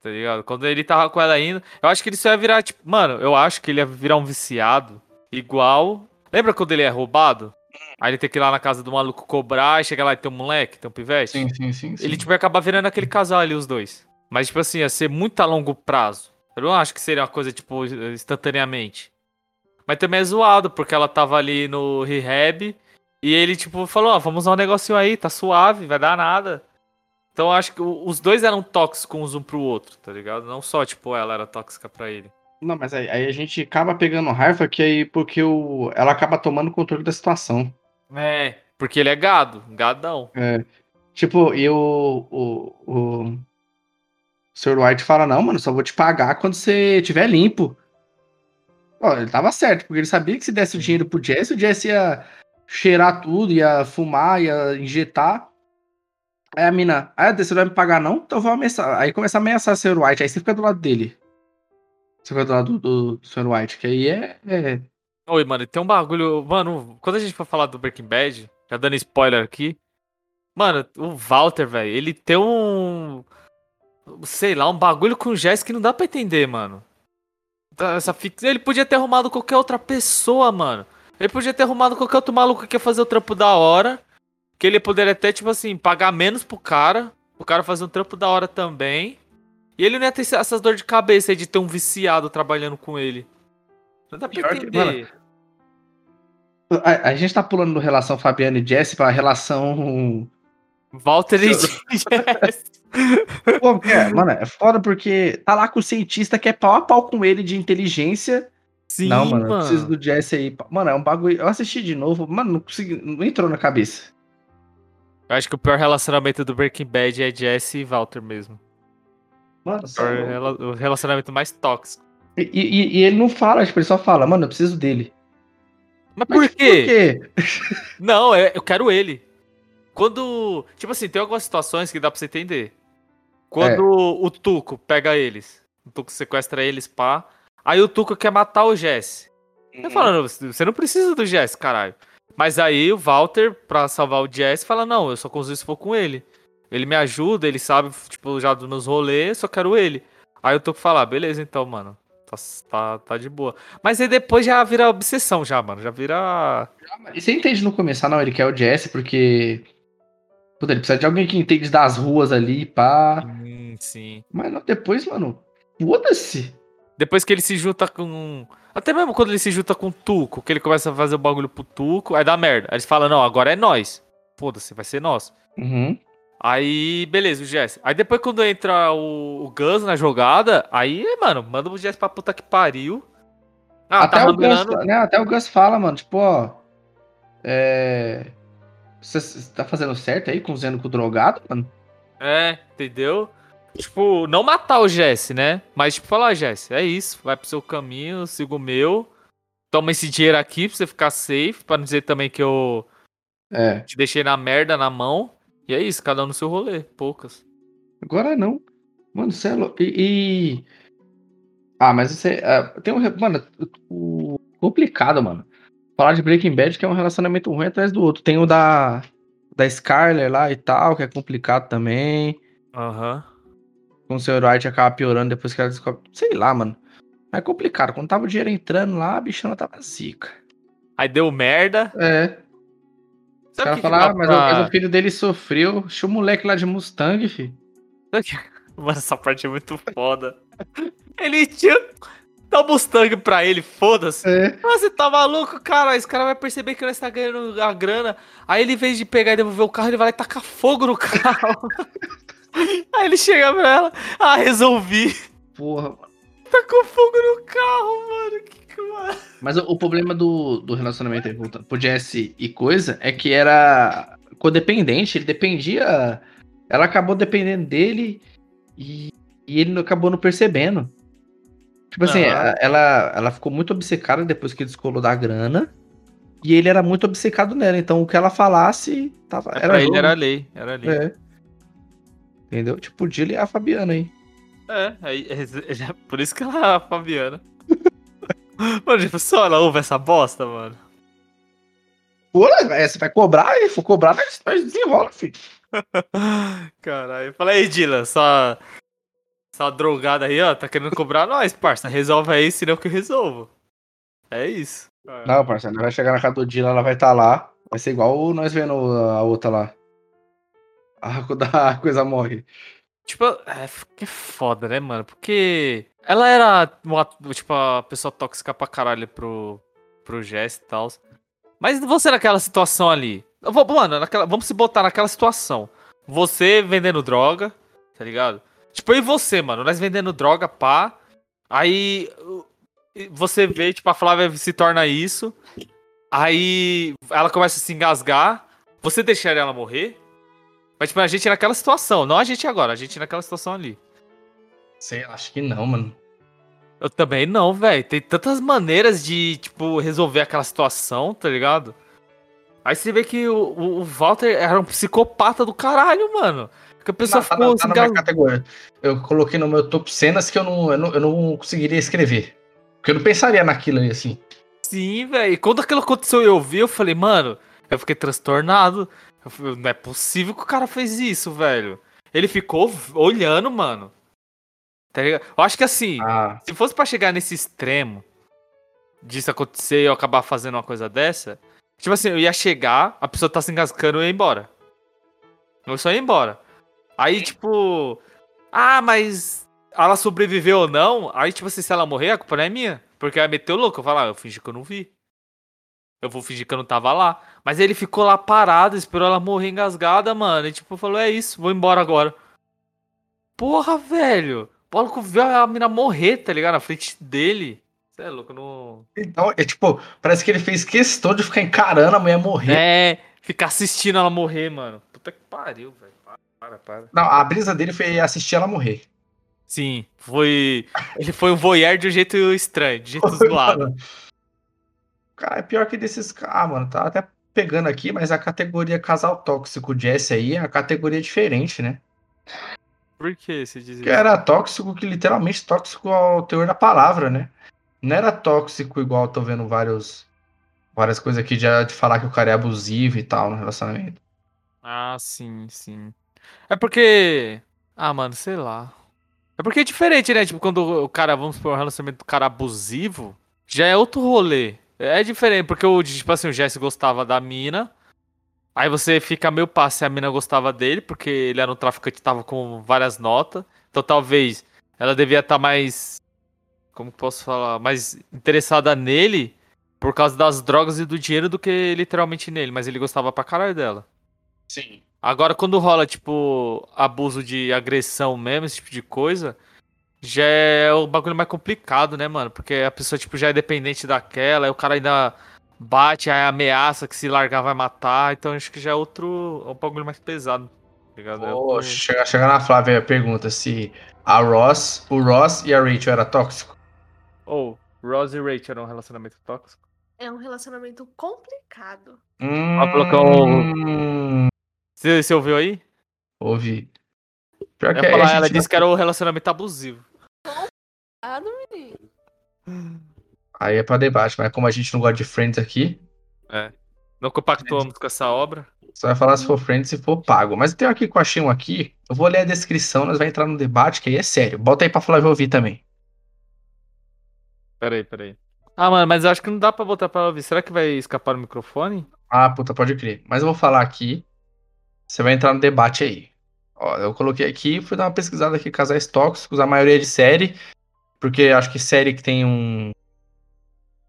Tá ligado? Quando ele tava com ela ainda. Eu acho que ele só ia virar, tipo. Mano, eu acho que ele ia virar um viciado. Igual. Lembra quando ele é roubado? Aí ele tem que ir lá na casa do maluco cobrar e chega lá e tem um moleque, tem um pivete. Sim, sim, sim. sim. Ele, tipo, ia acabar virando aquele casal ali, os dois. Mas, tipo assim, ia ser muito a longo prazo. Eu não acho que seria uma coisa, tipo, instantaneamente. Mas também é zoado, porque ela tava ali no rehab e ele, tipo, falou: Ó, vamos usar um negocinho aí, tá suave, vai dar nada. Então eu acho que o- os dois eram tóxicos um pro outro, tá ligado? Não só, tipo, ela era tóxica pra ele. Não, mas aí, aí a gente acaba pegando raiva que aí porque o, ela acaba tomando controle da situação. É, porque ele é gado, gadão. É, tipo, e o, o, o Sr. White fala, não, mano, só vou te pagar quando você tiver limpo. Ó, ele tava certo, porque ele sabia que se desse o dinheiro pro Jesse, o Jesse ia cheirar tudo, ia fumar, ia injetar. Aí a mina, ah, você não vai me pagar não? Então eu vou ameaçar. Aí começa a ameaçar o Sr. White, aí você fica do lado dele. Você fica do lado do, do Sr. White, que aí é... é... Oi, mano, tem um bagulho. Mano, quando a gente for falar do Breaking Bad, já dando spoiler aqui. Mano, o Walter, velho, ele tem um. Sei lá, um bagulho com o Jess que não dá pra entender, mano. Essa fix... Ele podia ter arrumado qualquer outra pessoa, mano. Ele podia ter arrumado qualquer outro maluco que quer fazer o trampo da hora. Que ele poderia até, tipo assim, pagar menos pro cara. O cara fazer um trampo da hora também. E ele não ia ter essas dores de cabeça aí de ter um viciado trabalhando com ele. Não dá pra Pior que- entender. A, a gente tá pulando do relação Fabiano e Jesse pra relação Walter e Jess. Pô, é, mano, é foda porque tá lá com o cientista que é pau a pau com ele de inteligência. Sim, não, mano, eu mano. preciso do Jesse aí. Mano, é um bagulho. Eu assisti de novo, mano, não consegui, não entrou na cabeça. Eu acho que o pior relacionamento do Breaking Bad é Jesse e Walter mesmo. Mano, O, pior rela- o relacionamento mais tóxico. E, e- e ele não fala, tipo, ele só fala, mano, eu preciso dele. Mas Mas por quê? Por quê? Não, é- eu quero ele. Quando. Tipo assim, tem algumas situações que dá pra você entender. Quando É. o Tuco pega eles, o Tuco sequestra eles, pá. Aí o Tuco quer matar o Jesse. Uhum. Eu falando, você não precisa do Jesse, caralho. Mas aí o Walter, pra salvar o Jesse, fala: Não, eu só consigo se for com ele. Ele me ajuda, ele sabe, tipo, já nos rolês, só quero ele. Aí o Tuco fala: "Ah, Beleza, então, mano. Tá, tá, tá de boa. Mas aí depois já vira obsessão, já, mano. Já vira. E você entende no começo, ah, não, ele quer o Jesse porque. Puta, ele precisa de alguém que entende das ruas ali, pá. Hum, sim. Mas não, depois, mano, foda-se. Depois que ele se junta com. Até mesmo quando ele se junta com o Tuco, que ele começa a fazer o bagulho pro Tuco, aí dá merda. Aí eles falam, não, agora é nós. Foda-se, vai ser nós. Uhum. Aí, beleza, o Jesse. Aí depois quando entra o, o Gus na jogada, aí, mano, manda o Jesse pra puta que pariu. Ah, até, tá o Gus, né, até o Gus fala, mano, tipo, ó. É. Você tá fazendo certo aí, cozinhando com o drogado, mano? É, entendeu? Tipo, não matar o Jesse, né? Mas, tipo, falar, Jesse, é isso, vai pro seu caminho, siga o meu. Toma esse dinheiro aqui pra você ficar safe, pra não dizer também que eu É. te deixei na merda na mão. E é isso, cada um no seu rolê, poucas. Agora não. Mano, você é louco. E, e- Ah, mas você. ah, tem um. Mano, o... complicado, mano. Falar de Breaking Bad que é um relacionamento ruim atrás do outro. Tem o da. Da Skyler lá e tal, que é complicado também. Aham. Com o Sr. White acaba piorando depois que ela descobre. Sei lá, mano. É complicado. Quando tava o dinheiro entrando lá, a bichona tava zica. Aí deu merda. É. Sabe o caras que ah, mas, pra- o- mas o filho dele sofreu. Deixa o moleque lá de Mustang, fi. Mano, essa parte é muito foda. Ele tinha. Dá um Mustang pra ele, foda-se. É. Ah, você tá maluco, cara? Esse cara vai perceber que nós tá ganhando a grana. Aí ele, em vez de pegar e devolver o carro, ele vai lá e tacar fogo no carro. Aí ele chega pra ela. Ah, resolvi. Porra, mano. Tacou fogo no carro, mano. Que que mano. Mas o, o problema do, do relacionamento aí, voltando pro Jesse e coisa, é que era codependente, ele dependia. Ela acabou dependendo dele e, e ele acabou não percebendo. Tipo assim, Aham. a- ela, ela ficou muito obcecada depois que descolou da grana. E ele era muito obcecado nela. Então o que ela falasse tava, É, era pra ele era lei. Era lei. É. Entendeu? Tipo, o Dila e a Fabiana aí. É, aí, é, é por isso que ela é a Fabiana. mano, já pensou, ela ouve essa bosta, mano. Pô, é, você vai cobrar e for cobrar, nós desenrola, filho. Caralho. Fala aí, Dylan, sua, sua drogada aí, ó, tá querendo cobrar nós, parça. Resolve aí, senão que eu resolvo. É isso. Não, parceiro, vai chegar na casa do Dila, ela vai estar lá. Vai ser igual nós vendo a outra lá. A coisa morre. Tipo, é que foda, né, mano? Porque ela era, uma, tipo, a pessoa tóxica pra caralho pro, pro Jess e tal. Mas você naquela situação ali. Mano, naquela, vamos se botar naquela situação. Você vendendo droga, tá ligado? Tipo, e você, mano? Nós vendendo droga, pá. Aí você vê, tipo, a Flávia se torna isso. Aí ela começa a se engasgar. Você deixaria ela morrer? Mas, tipo, a gente naquela situação, não a gente agora, a gente naquela situação ali. Sei, acho que não, mano. Eu também não, velho. Tem tantas maneiras de, tipo, resolver aquela situação, tá ligado? Aí você vê que o, o- o Walter era um psicopata do caralho, mano. Que a pessoa Tá, tá, ficou se tá engas- categoria. Eu coloquei no meu top cenas que eu não, eu não, eu não conseguiria escrever. Porque eu não pensaria naquilo ali assim. Sim, velho. E Quando aquilo aconteceu e eu vi, eu falei, mano, eu fiquei transtornado. Eu falei, não é possível que o cara fez isso, velho. Ele ficou olhando, mano. Tá ligado? Eu acho que assim, Ah, se fosse pra chegar nesse extremo disso acontecer e eu acabar fazendo uma coisa dessa, tipo assim, eu ia chegar, a pessoa tá se engascando e eu ia embora. Eu só ia embora. Aí, tipo, ah, mas ela sobreviveu ou não? Aí, tipo assim, se ela morrer, a culpa não é minha. Porque ela meteu louco. Eu falo, ah, eu fingi que eu não vi. Eu vou fingir que eu não tava lá. Mas ele ficou lá parado, esperou ela morrer engasgada, mano. E tipo, falou, é isso, vou embora agora. Porra, velho. O maluco viu a mina morrer, tá ligado? Na frente dele. Você é louco, não. então, é tipo, parece que ele fez questão de ficar encarando a mulher morrer. É, ficar assistindo ela morrer, mano. Puta que pariu, velho. Para, para, para. Não, a brisa dele foi assistir ela morrer. Sim, foi. Ele foi um voyeur de um jeito estranho, de jeito zoado. Cara, é pior que desses caras, ah, mano, tá até pegando aqui, mas a categoria casal tóxico Jesse aí é a categoria diferente, né? Por que você diz Que era tóxico, que literalmente tóxico ao teor da palavra, né? Não era tóxico igual tô vendo vários, várias coisas aqui de, de falar que o cara é abusivo e tal no relacionamento. Ah, sim, sim. É porque. Ah, mano, sei lá. É porque é diferente, né? Tipo, quando o cara, vamos supor, um relacionamento do cara abusivo, já é outro rolê. É diferente, porque o, tipo assim, o Jesse gostava da mina. Aí você fica meio pá se a mina gostava dele, porque ele era um traficante tava com várias notas. Então talvez ela devia estar mais. Como que posso falar? Mais interessada nele por causa das drogas e do dinheiro do que literalmente nele. Mas ele gostava pra caralho dela. Sim. Agora, quando rola, tipo, abuso de agressão mesmo, esse tipo de coisa, já é o bagulho mais complicado, né, mano? Porque a pessoa, tipo, já é dependente daquela, aí o cara ainda bate, aí ameaça que se largar vai matar, então acho que já é outro. É um bagulho mais pesado. É outro- chega, chega na Flávia pergunta se a Ross, o Ross e a Rachel era tóxico. Ou, Rose e Rachel eram um relacionamento tóxico? É um relacionamento complicado. Hum, Ó, colocou Você, você ouviu aí? Ouvi. Pior que é, falar, ela não- disse que era um relacionamento abusivo. Ah, não menino. Aí é pra debate, mas como a gente não gosta de Friends aqui, Não compactuamos com essa obra. só vai falar se for Friends e se for pago. Mas eu tenho aqui que eu achei um aqui, eu vou ler a descrição, nós vamos entrar no debate, que aí é sério. Bota aí pra Flávia ouvir também. Peraí, peraí. Ah, mano, mas eu acho que não dá pra botar pra ouvir. Será que vai escapar o microfone? Ah, puta, pode crer. Mas eu vou falar aqui, você vai entrar no debate aí. Ó, eu coloquei aqui, fui dar uma pesquisada aqui, casais tóxicos, a maioria de série, porque acho que série que tem um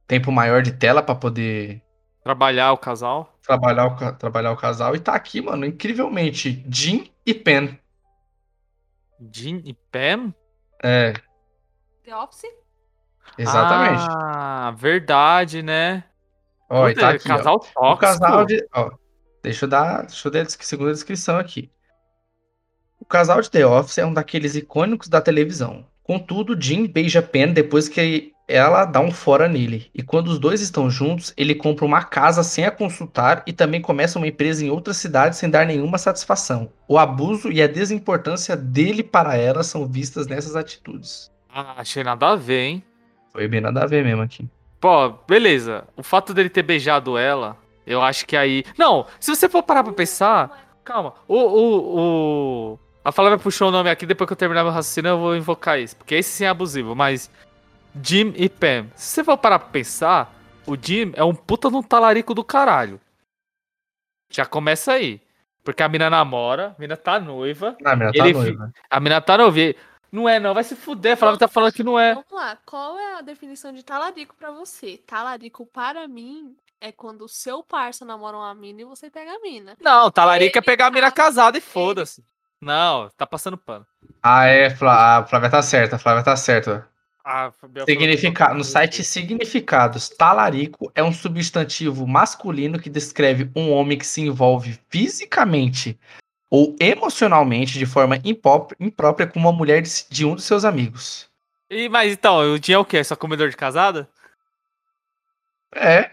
tempo maior de tela pra poder Trabalhar o casal? trabalhar o, trabalhar o casal. E tá aqui, mano, incrivelmente, Jim e Pen. Jean e Pam? É, The Office? exatamente. Ah, verdade, né? ó, e Puta, tá aqui, ó. casal tóxico. O casal de. Ó, deixa eu dar. Deixa eu dar a segunda descrição aqui. O casal de The Office é um daqueles icônicos da televisão. Contudo, Jim beija Pen depois que ela dá um fora nele. E quando os dois estão juntos, ele compra uma casa sem a consultar e também começa uma empresa em outra cidade sem dar nenhuma satisfação. O abuso e a desimportância dele para ela são vistas nessas atitudes. Ah, achei nada a ver, hein? Foi bem nada a ver mesmo aqui. Pô, beleza. O fato dele ter beijado ela, eu acho que aí. Não, se você for parar pra pensar. Calma. O. o, o... A Flávia puxou o nome aqui, depois que eu terminar meu raciocínio, eu vou invocar isso. Porque esse sim é abusivo, mas. Jim e Pam. Se você for parar pra pensar, o Jim é um puta de um talarico do caralho. Já começa aí. Porque a mina namora, a mina tá noiva. Ah, minha tá Ele noiva. A mina tá noiva. Não é, não. Vai se fuder. A Flávia tá falando que não é. Vamos lá, qual é a definição de talarico pra você? Talarico, para mim, é quando o seu parça namora uma mina e você pega a mina. Não, talarico é pegar a mina tá- casada e foda-se. Não, tá passando pano. Ah, é, Flá- a Flávia tá certa, a Flávia tá certa. Ah, Significa... que No site Significados, talarico é um substantivo masculino que descreve um homem que se envolve fisicamente ou emocionalmente de forma imprópria com uma mulher de, um dos seus amigos. E, mas então, o Jim é o quê? Só comedor de casada? É.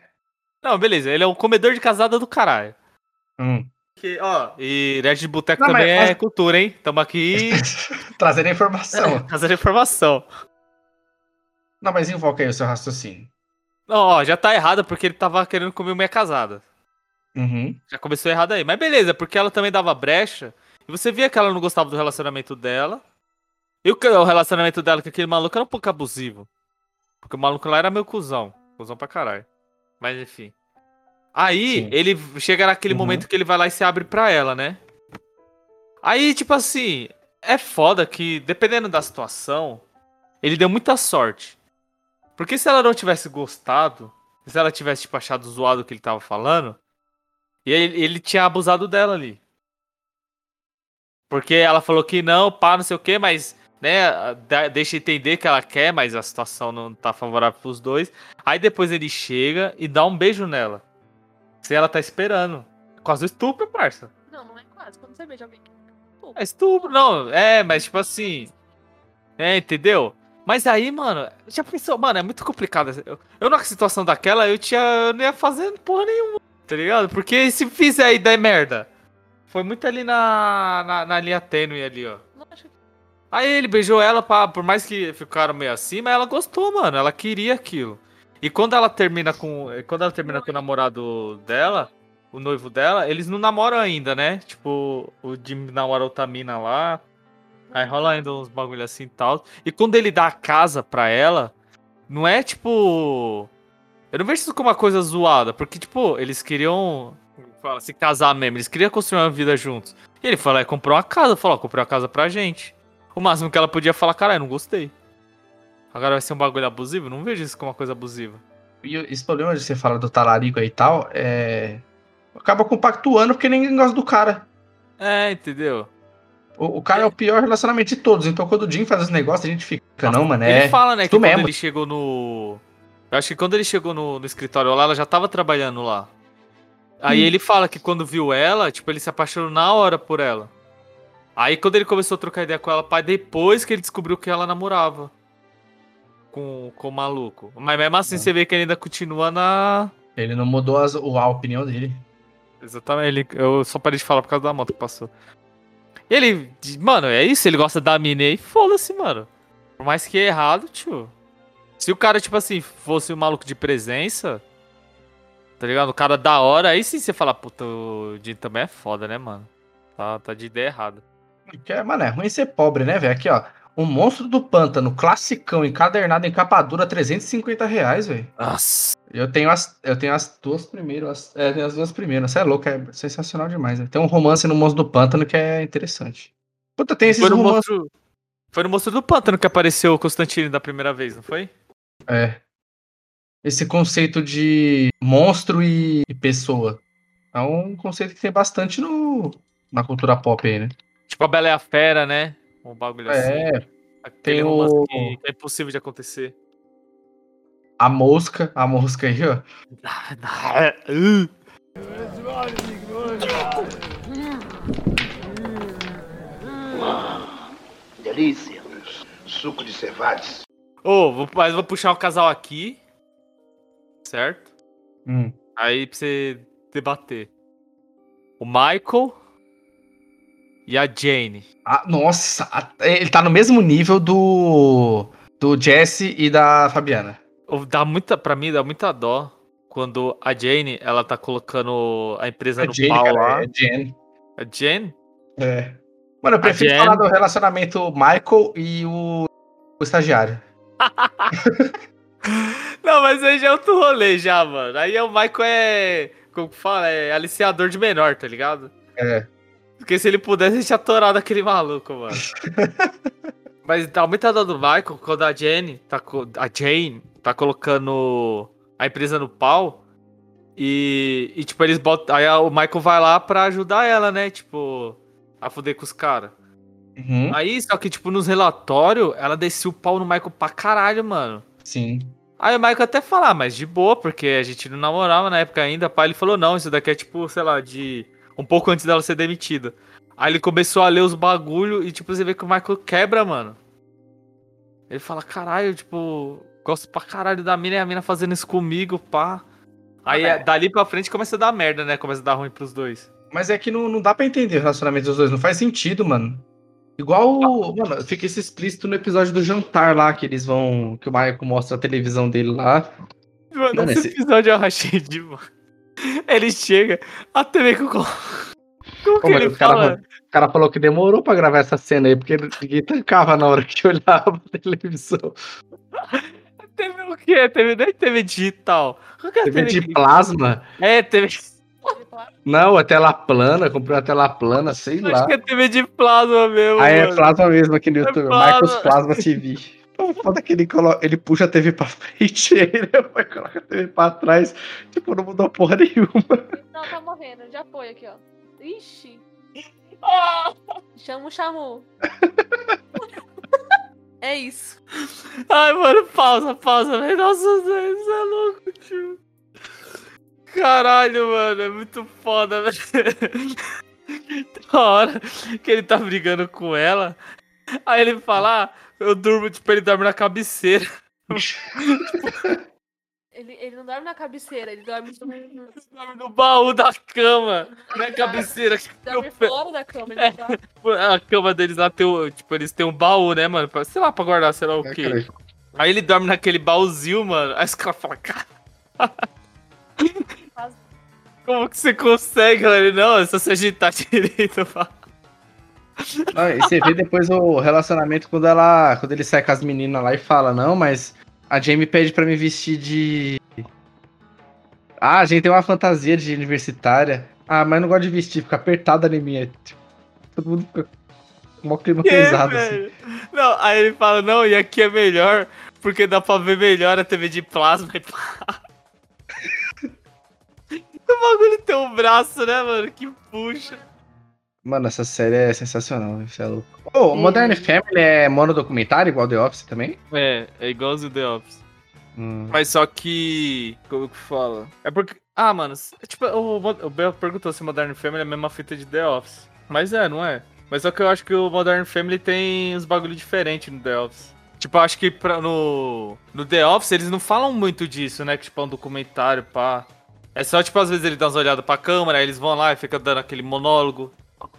Não, beleza, ele é um comedor de casada do caralho. Hum. Que, ó, e Red de Boteco também mas- é cultura, hein? Tamo aqui Trazendo a informação. trazendo informação. Não, mas invoca aí o seu raciocínio. Não, ó, já tá errado porque ele tava querendo comer mulher casada. Uhum. Já começou errado aí. Mas beleza, porque ela também dava brecha. E você via que ela não gostava do relacionamento dela. E o, o relacionamento dela com aquele maluco era um pouco abusivo. Porque o maluco lá era meio cuzão. Cuzão pra caralho. Mas enfim. Aí, Sim. ele chega naquele Uhum. momento que ele vai lá e se abre pra ela, né? Aí, tipo assim, é foda que, dependendo da situação, ele deu muita sorte. Porque se ela não tivesse gostado, se ela tivesse, tipo, achado zoado o que ele tava falando, e ele, ele tinha abusado dela ali. Porque ela falou que não, pá, não sei o que, mas, né, deixa entender que ela quer, mas a situação não tá favorável pros dois. Aí depois ele chega e dá um beijo nela. Se ela tá esperando. Quase estupro, parça. Não, não é quase. Quando você beija alguém. É estupro, não. É, mas tipo assim. É, entendeu? Mas aí, mano, já pensou, mano, é muito complicado. Eu, eu na situação daquela, eu, tinha, eu não ia fazer porra nenhuma, tá ligado? Porque se fizer e der merda. Foi muito ali na, na, na linha tênue ali, ó. Lógico. Aí ele beijou ela, pá, por mais que ficaram meio assim, mas ela gostou, mano. Ela queria aquilo. E quando ela termina com. Quando ela termina com o namorado dela, o noivo dela, eles não namoram ainda, né? Tipo, o Jim namora outra mina lá. Aí rola ainda uns bagulho assim e tal. E quando ele dá a casa pra ela, não é tipo. Eu não vejo isso como uma coisa zoada, porque, tipo, eles queriam. Fala, se casar mesmo, eles queriam construir uma vida juntos. E ele falou, é, comprou uma casa. Falou, ó, comprei uma casa pra gente. O máximo que ela podia falar, caralho, não gostei. Agora vai ser um bagulho abusivo? Não vejo isso como uma coisa abusiva. E esse problema de você falar do talarico aí e tal, é. Acaba compactuando porque ninguém gosta do cara. É, entendeu? O, o cara é o pior relacionamento de todos. Então quando o Jim faz esse negócio, a gente fica, não, mano, é. Ele fala, né, que tu quando mesmo. ele chegou no. Eu acho que quando ele chegou no, no escritório lá, ela já tava trabalhando lá. Aí Hum. ele fala que quando viu ela, tipo, ele se apaixonou na hora por ela. Aí quando ele começou a trocar ideia com ela, pai, depois que ele descobriu que ela namorava. Com, com o maluco. Mas mesmo assim, Hum. você vê que ele ainda continua na. Ele não mudou as- a opinião dele. Exatamente, ele, eu só parei de falar por causa da moto que passou. Ele, mano, é isso, ele gosta da mina e foda-se, mano. Por mais que é errado, tio. Se o cara, tipo assim, fosse um maluco de presença, tá ligado? O cara da hora, aí sim você fala, puta, o Jim também é foda, né, mano? Tá, tá de ideia errada. Porque, mano, é ruim ser pobre, né, velho? Aqui, ó. O Monstro do Pântano, classicão, encadernado em capa dura, 350 reais, velho. Nossa. Eu tenho as, eu tenho as duas primeiras. as- é, tenho as duas primeiras. Você é louco, é sensacional demais. Né? Tem um romance no Monstro do Pântano que é interessante. Puta, tem esses Foi no, romances. monstro, foi no Monstro do Pântano que apareceu o Constantine da primeira vez, não foi? É. Esse conceito de monstro e e pessoa. É um conceito que tem bastante no, na cultura pop aí, né? Tipo a Bela e a Fera, né? Um bagulho assim. É, Aquele tem o- que é impossível de acontecer. a mosca, a mosca aí, ó. Delícia. Suco de cevades. Ô, vou, mas vou puxar um casal aqui. Certo? Hum. Aí pra você debater. O Michael e a Jane. Ah, nossa, a- ele tá no mesmo nível do do Jesse e da Fabiana. Dá muita, pra mim, dá muita dó quando a Jane, ela tá colocando a empresa É no Jane, pau cara, lá. é Jane. A Jane? É. Mano, eu prefiro falar do relacionamento Michael e o, o estagiário. Não, mas aí já é outro rolê já, mano. Aí o Michael é. Como que fala? É aliciador de menor, tá ligado? É. Porque se ele pudesse, ele tinha atorado aquele maluco, mano. Mas dá muita dó do Michael quando a Jane tá, a Jane tá colocando a empresa no pau. E, e, tipo, eles botam. Aí o Michael vai lá pra ajudar ela, né? Tipo, a fuder com os caras. Uhum, Aí, só que, tipo, nos relatórios, ela desceu o pau no Michael pra caralho, mano. Sim. Aí o Michael até fala, ah, mas de boa, porque a gente não namorava na época ainda. Pai, ele falou, não, isso daqui é tipo, sei lá, de. Um pouco antes dela ser demitida. Aí ele começou a ler os bagulho e, tipo, você vê que o Michael quebra, mano. Ele fala, caralho, tipo, gosto pra caralho da mina e a mina fazendo isso comigo, pá. Aí Ah, é. dali pra frente começa a dar merda, né? Começa a dar ruim pros dois. Mas é que não, não dá pra entender o relacionamento dos dois, não faz sentido, mano. Igual, o- mano, fica isso explícito no episódio do jantar lá, que eles vão. Que o Michael mostra a televisão dele lá. Mano, Mano, esse esse- episódio eu achei de. Ele chega, a TV com. Como Pô, o cara, o cara falou que demorou pra gravar essa cena aí, porque ninguém tancava na hora que olhava a televisão. TV o quê? TV, nem TV digital. É a TV de plasma. É, TV. Não, é tela plana, comprei uma tela plana, sei Acho lá. que é TV de plasma mesmo. Aí é mano. plasma mesmo aqui no É YouTube, plasma. Michael's Plasma TV. O foda é que ele, coloca, ele puxa a TV pra frente e ele vai coloca a TV pra trás. Tipo, não mudou porra nenhuma. Não, tá morrendo. Já foi aqui, ó. Ixi. Ah! Chama o Chamu. é isso. Ai, mano, pausa, pausa, velho. Nossa, Deus, isso é louco, tio. Caralho, mano, é muito foda, velho. Da hora que ele tá brigando com ela. Aí ele fala, ah, eu durmo, tipo, ele dorme na cabeceira. Ele, ele não dorme na cabeceira, ele dorme, no- Dorme no baú da cama, na cabeceira. dorme Eu pe- fora da cama. Ele tá... A cama deles lá tem, o- tipo, eles têm um baú, né, mano? pra- Sei lá, pra guardar, sei lá o É, quê. cara, Aí ele dorme naquele baúzinho, mano. Aí os caras falam, cara. Como que você consegue, galera? Ele, Não, é só se agitar direito. pá." Não, e você vê depois o relacionamento quando ela. Quando ele sai com as meninas lá e fala, não, mas a Jamie pede pra me vestir de. Ah, a gente tem uma fantasia de universitária. Ah, mas não gosto de vestir, fica apertada em mim. É, tipo, Todo mundo fica com um clima Que, pesado, assim. Não, aí ele fala, não, e aqui é melhor, porque dá pra ver melhor a TV de plasma e pá. O bagulho tem um braço, né, mano? Que puxa. Mano, essa série é sensacional, isso é louco. Ô, Modern Family é monodocumentário, igual The Office também? É, é igualzinho The Office. Hum. Mas só que. Como que fala? É porque. Ah, mano, é tipo, o, o Bel perguntou se Modern Family é a mesma fita de The Office. Mas é, não é? Mas só que eu acho que o Modern Family tem uns bagulho diferente no The Office. Tipo, eu acho que pra, no, no The Office eles não falam muito disso, né? Que tipo, é um documentário, pá. É só, tipo, às vezes ele dá umas olhadas pra câmera, aí eles vão lá e fica dando aquele monólogo.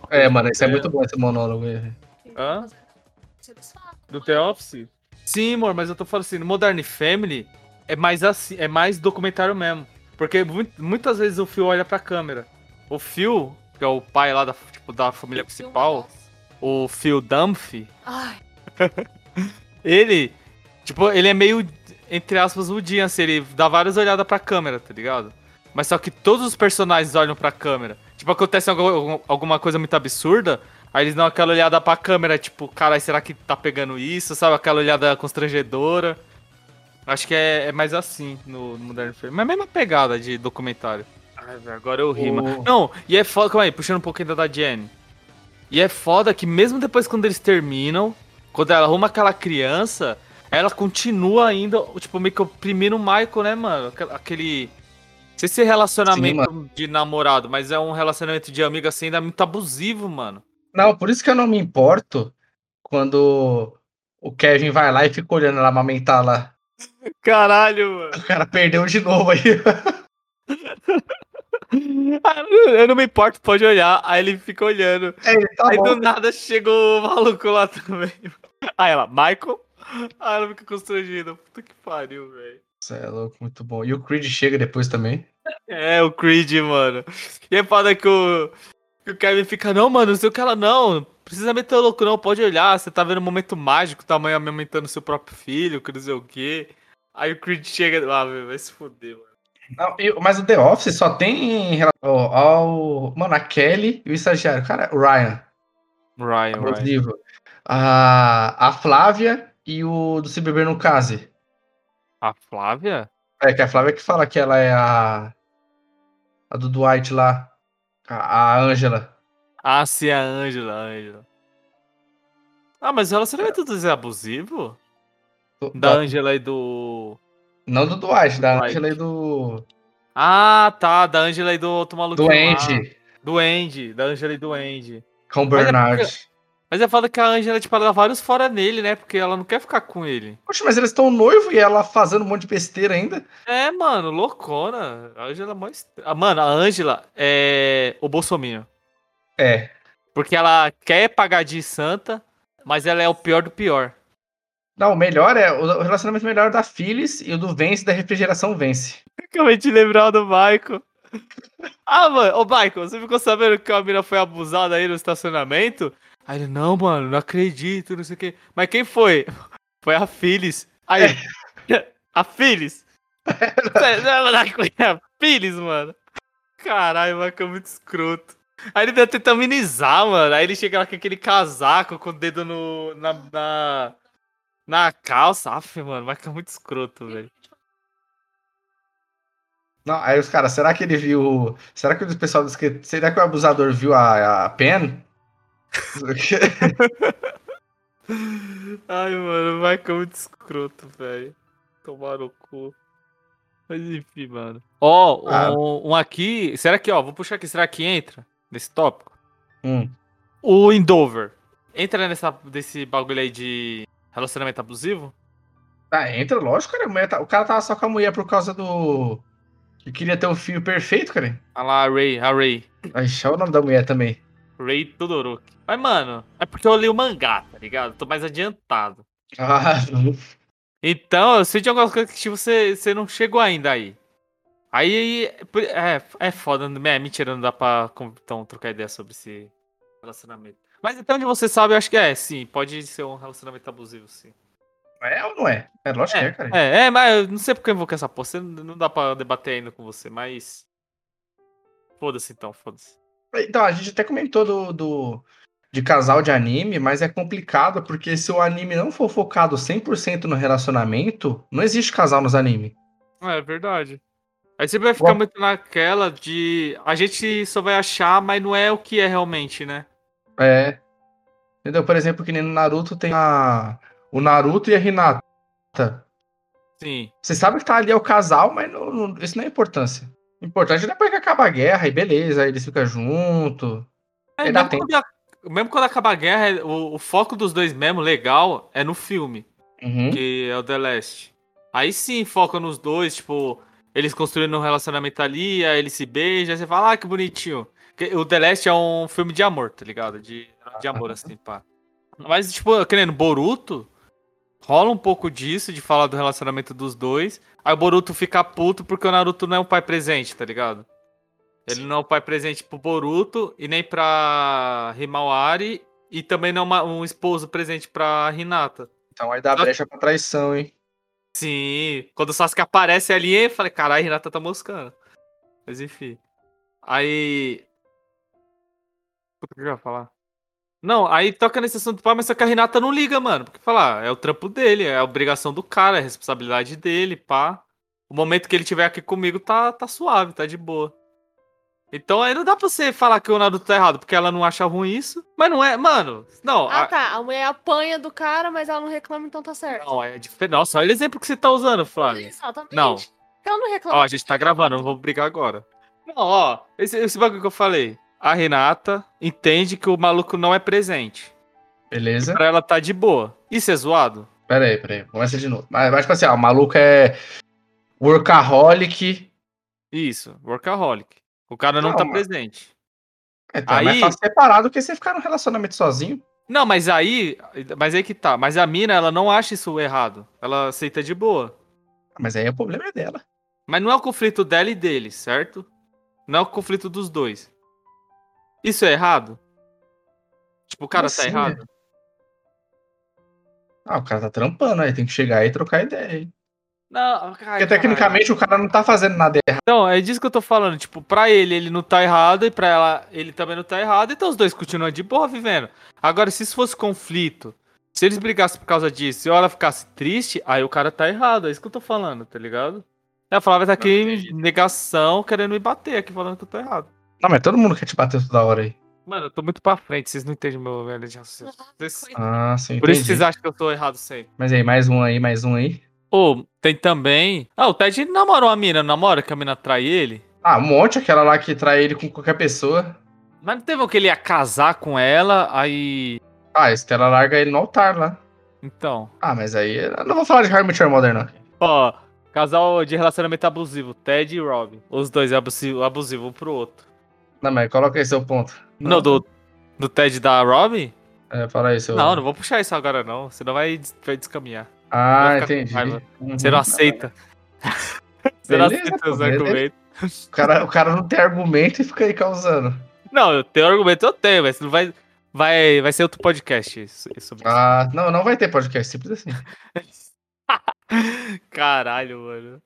É, mano, isso é muito bom esse monólogo aí. Hã? Do The é? Office? Sim, amor, mas eu tô falando assim, no Modern Family é mais assim, é mais documentário mesmo. Porque mu- muitas vezes o Phil olha pra câmera. O Phil, que é o pai lá da, tipo, da família principal, o Phil Dunphy, Ai, ele, tipo, ele é meio, entre aspas, o dia, assim, ele dá várias olhadas pra câmera, tá ligado? Mas só que todos os personagens olham pra câmera. Tipo, acontece algu- alguma coisa muito absurda, aí eles dão aquela olhada pra câmera, tipo, cara, será que tá pegando isso? Sabe, aquela olhada constrangedora. Acho que é, é mais assim no, no Modern Family. Mas a mesma pegada de documentário. Ai, velho, agora eu ri, O- mano. Não, e é foda, calma aí, puxando um pouco ainda da Jenny. E é foda que mesmo depois quando eles terminam, quando ela arruma aquela criança, ela continua ainda, tipo, meio que oprimindo o Michael, né, mano? Aquele- se é relacionamento de namorado, mas é um relacionamento de amigo assim, ainda muito abusivo, mano. Não, por isso que eu não me importo quando o Kevin vai lá e fica olhando ela amamentar lá. Caralho, mano. O cara perdeu de novo aí. Ah, Eu não me importo, pode olhar. Aí ele fica olhando. É, tá aí bom. do nada chega o maluco lá também. Aí ela, Michael? Aí ela fica constrangida. Puta que pariu, velho. Isso é louco, muito bom. E o Creed chega depois também. É, o Creed, mano. E é foda que o, que o Kevin fica, não, mano, não sei o que ela, não. Precisa meter louco, não. Pode olhar. Você tá vendo um momento mágico, tua mãe amamentando seu próprio filho, que não sei o quê. Aí o Creed chega, ah, velho, vai se fuder, mano. Não, e- mas o The Office só tem em relação ao, Mano, a Kelly e o estagiário. Cara, o Ryan. Ryan, Ryan. A, a Flávia e o do Se Beber no Case. A Flávia? É, que a Flávia que fala que ela é a. A do Dwight lá. A, a Angela. Ah, sim, a Angela, a Angela. Ah, mas o relacionamento dos é abusivo? Do- Da da- Angela e do. não do Dwight, da Dwight. Angela e do. Ah, tá. Da Angela e do outro maluco. Do Andy. Do Andy. Da Angela e do Andy. Com o Mas é Bernard. Mas é foda que a Angela, tipo, ela dá vários fora nele, né? Porque ela não quer ficar com ele. Poxa, mas eles estão noivo e ela fazendo um monte de besteira ainda. É, mano, loucona. A Angela é est... ah, Mano, a Angela é o Bolsonaro. É. Porque ela quer pagar de santa, mas ela é o pior do pior. Não, o melhor é. O relacionamento melhor é da Phyllis e o do Vence da refrigeração Vence. Acabei de lembrar do Michael. Ah, mano, ô Michael, você ficou sabendo que a mina foi abusada aí no estacionamento? Aí ele, não, mano, não acredito, não sei o quê. Mas quem foi? Foi a Phyllis. Aí, a Phyllis? Vai a Phyllis, mano? Caralho, o Michael é muito escroto. Aí ele tenta amenizar, mano. Aí ele chega lá com aquele casaco com o dedo no, na, na, na calça. Aff, mano, o Michael é muito escroto, velho. Não, aí os caras, será que ele viu. Será que o pessoal diz que. Será que o abusador viu a, a Pen? Ai, mano, o Michael é muito escroto, velho. Tomar no cu. Mas enfim, mano. Ó, Ah. um, um aqui. Será que, ó, vou puxar aqui. Será que entra nesse tópico? Hum. O Endover. Entra nessa, desse bagulho aí de relacionamento abusivo? Ah, entra, lógico, cara. tá- O cara tava só com a mulher por causa do. Que queria ter um filho perfeito, cara. Ah lá, a Ray, a Ray. Ai, olha o nome da mulher também. Ray Todoroki. Mas, mano, é porque eu li o mangá, tá ligado? Tô mais adiantado. Ah, Então, eu sei de algumas coisas que tipo, você, você não chegou ainda aí. Aí é, é foda, é mentira, não dá pra então, trocar ideia sobre esse relacionamento. Mas até onde você sabe, eu acho que é, sim, pode ser um relacionamento abusivo, sim. é ou não é? É lógico que é, cara. É, é, mas eu não sei porque eu invoquei essa porra, você- não dá pra debater ainda com você, mas. Foda-se então, foda-se. Então, a gente até comentou do, do- de casal de anime, mas é complicado porque se o anime não for focado 100% no relacionamento, não existe casal nos animes. É verdade. Aí você vai ficar Bom. muito naquela de. A gente só vai achar, mas não é o que é realmente, né? É. Entendeu? Por exemplo, que nem no Naruto tem a, o Naruto e a Hinata. Sim. Você sabe que tá ali é o casal, mas não- não- isso não é importância. O importante é depois que acaba a guerra, e beleza, eles ficam juntos. É, mesmo, quando, a- mesmo quando acaba a guerra, é- o, o foco dos dois mesmo, legal, é no filme, Uhum. que é o The Last. Aí sim foca nos dois, tipo, eles construindo um relacionamento ali, aí eles se beijam, aí você fala, ah, que bonitinho. O The Last é um filme de amor, tá ligado? De, de amor, assim, pá. Mas, tipo, que nem no Boruto, rola um pouco disso, de falar do relacionamento dos dois. Aí o Boruto fica puto porque o Naruto não é um pai presente, tá ligado? Ele não é um pai presente pro Boruto e nem pra Himawari e também não é uma- um esposo presente pra Hinata. Então aí dá brecha pra traição, hein? Sim, quando o Sasuke aparece ali, eu falei, caralho, Hinata tá moscando. Mas enfim. Aí. O que eu ia falar? Não, aí toca nesse assunto do pai, mas só que a Renata não liga, mano. Porque falar, é o trampo dele, é a obrigação do cara, é a responsabilidade dele, pá. O momento que ele tiver aqui comigo tá, tá suave, tá de boa. Então aí não dá pra você falar que o Naruto tá errado, porque ela não acha ruim isso. Mas não é, mano. Não, Ah, a- tá. A mulher apanha do cara, mas ela não reclama, então tá certo. não é diferente. Nossa, olha o exemplo que você tá usando, Flávio. Exatamente. Não. Ela não reclama. Ó, a gente tá gravando, não vou brigar agora. Não, ó, esse, esse bagulho que eu falei. A Renata entende que o maluco não é presente. Beleza? Pra ela tá de boa. Isso é zoado? Pera aí, pera aí. Começa de novo. Mas, mas tipo assim, ó, o maluco é workaholic. Isso, workaholic. O cara não, Não, tá presente. Então, é mais Aí- fácil separado do que você ficar no relacionamento sozinho. Não, mas aí. Mas aí que tá. Mas a mina, ela não acha isso errado. Ela aceita de boa. Mas aí o problema é dela. Mas não é o conflito dela e dele, certo? Não é o conflito dos dois. Isso é errado? Tipo, o cara Como tá assim, errado? Ah, o cara tá trampando aí, tem que chegar aí e trocar ideia. Aí. Não, ai, Porque caralho. tecnicamente o cara não tá fazendo nada errado. Então, é disso que eu tô falando. Tipo, pra ele, ele não tá errado, e pra ela, ele também não tá errado, então os dois continuam de boa vivendo. Agora, se isso fosse conflito, se eles brigassem por causa disso e ela ficasse triste, aí o cara tá errado. É isso que eu tô falando, tá ligado? Ela falava tá aqui em negação, querendo me bater aqui, falando que eu tô errado. Não, mas todo mundo quer te bater toda hora aí. Mano, eu tô muito pra frente, vocês não entendem meu velho de raciocínio. Vocês- Ah, sim. Por isso entendi. vocês acham que eu tô errado sempre. Mas aí, mais um aí, mais um aí. Ou, tem também. Ah, o Ted namorou uma mina, namora que a mina trai ele. Ah, um monte, aquela lá que trai ele com qualquer pessoa. Mas não teve um que ele ia casar com ela, aí. Ah, a Estela larga ele no altar lá. Então. Ah, mas aí. Eu não vou falar de Your Mother, não. Ó, casal de relacionamento abusivo, Ted e Robin. Os dois é abusivo, abusivo um pro outro. Não, mas coloca aí seu ponto. Não, do, do Ted da Robin? É, fala aí seu. Não, não vou puxar isso agora não, senão vai, vai descaminhar. Ah, vai entendi. Uhum. Você não aceita. Você não aceita os argumentos. O cara, o cara não tem argumento e fica aí causando. Não, eu tenho argumento, eu tenho, mas não vai. Vai, vai ser outro podcast sobre isso. Ah, não, não vai ter podcast, simples assim. Caralho, mano.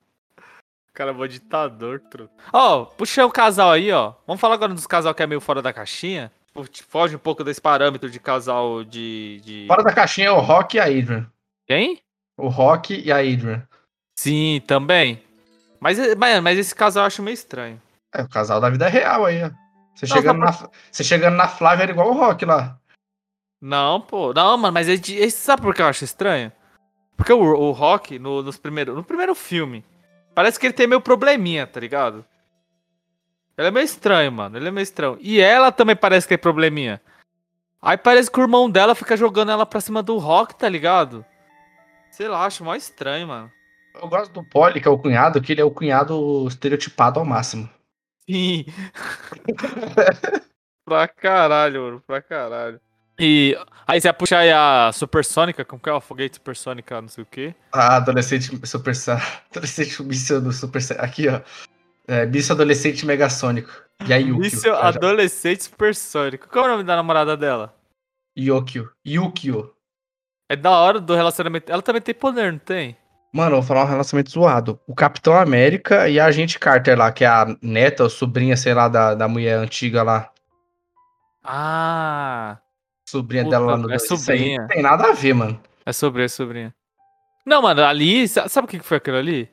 O cara é mó ditador, truco. Ó, puxa o casal aí, ó. Vamos falar agora dos casal que é meio fora da caixinha. Foge um pouco desse parâmetro de casal de. de... Fora da caixinha é o Rock e a Adrian. Quem? O Rock e a Adrian. Sim, também. Mas, mas, mas esse casal eu acho meio estranho. É o casal da vida real aí, ó. Você Não, chegando, na, você chegando na Flávia era igual o Rock lá. Não, pô. Não, mano, mas é sabe por que eu acho estranho? Porque o, o Rock, no, nos primeiro, no primeiro filme, Parece que ele tem meio probleminha, tá ligado? Ele é meio estranho, mano. Ele é meio estranho. E ela também parece que tem probleminha. Aí parece que o irmão dela fica jogando ela pra cima do Rock, tá ligado? Sei lá, acho mó estranho, mano. Eu gosto do Polly, que é o cunhado, que ele é o cunhado estereotipado ao máximo. Sim. pra caralho, mano. Pra caralho. E aí você vai puxar aí a Supersônica, como que é? O foguete Supersônica, não sei o quê. Ah, adolescente super adolescente míssil do super aqui, ó. É, míssil adolescente megasônico. E aí, Yukio. Míssil Ah, já- adolescente supersônico. Qual é o nome da namorada dela? Yukio. Yukio. É da hora do relacionamento. Ela também tem poder, não tem? Mano, eu vou falar um relacionamento zoado. O Capitão América e a Agente Carter lá, que é a neta ou sobrinha, sei lá, da, da mulher antiga lá. Ah, Sobrinha Puta, dela lá no é Isso aí sobrinha. Não tem nada a ver, mano. é sobrinha, é sobrinha. Não, mano, ali, sa- sabe o que que foi aquilo ali?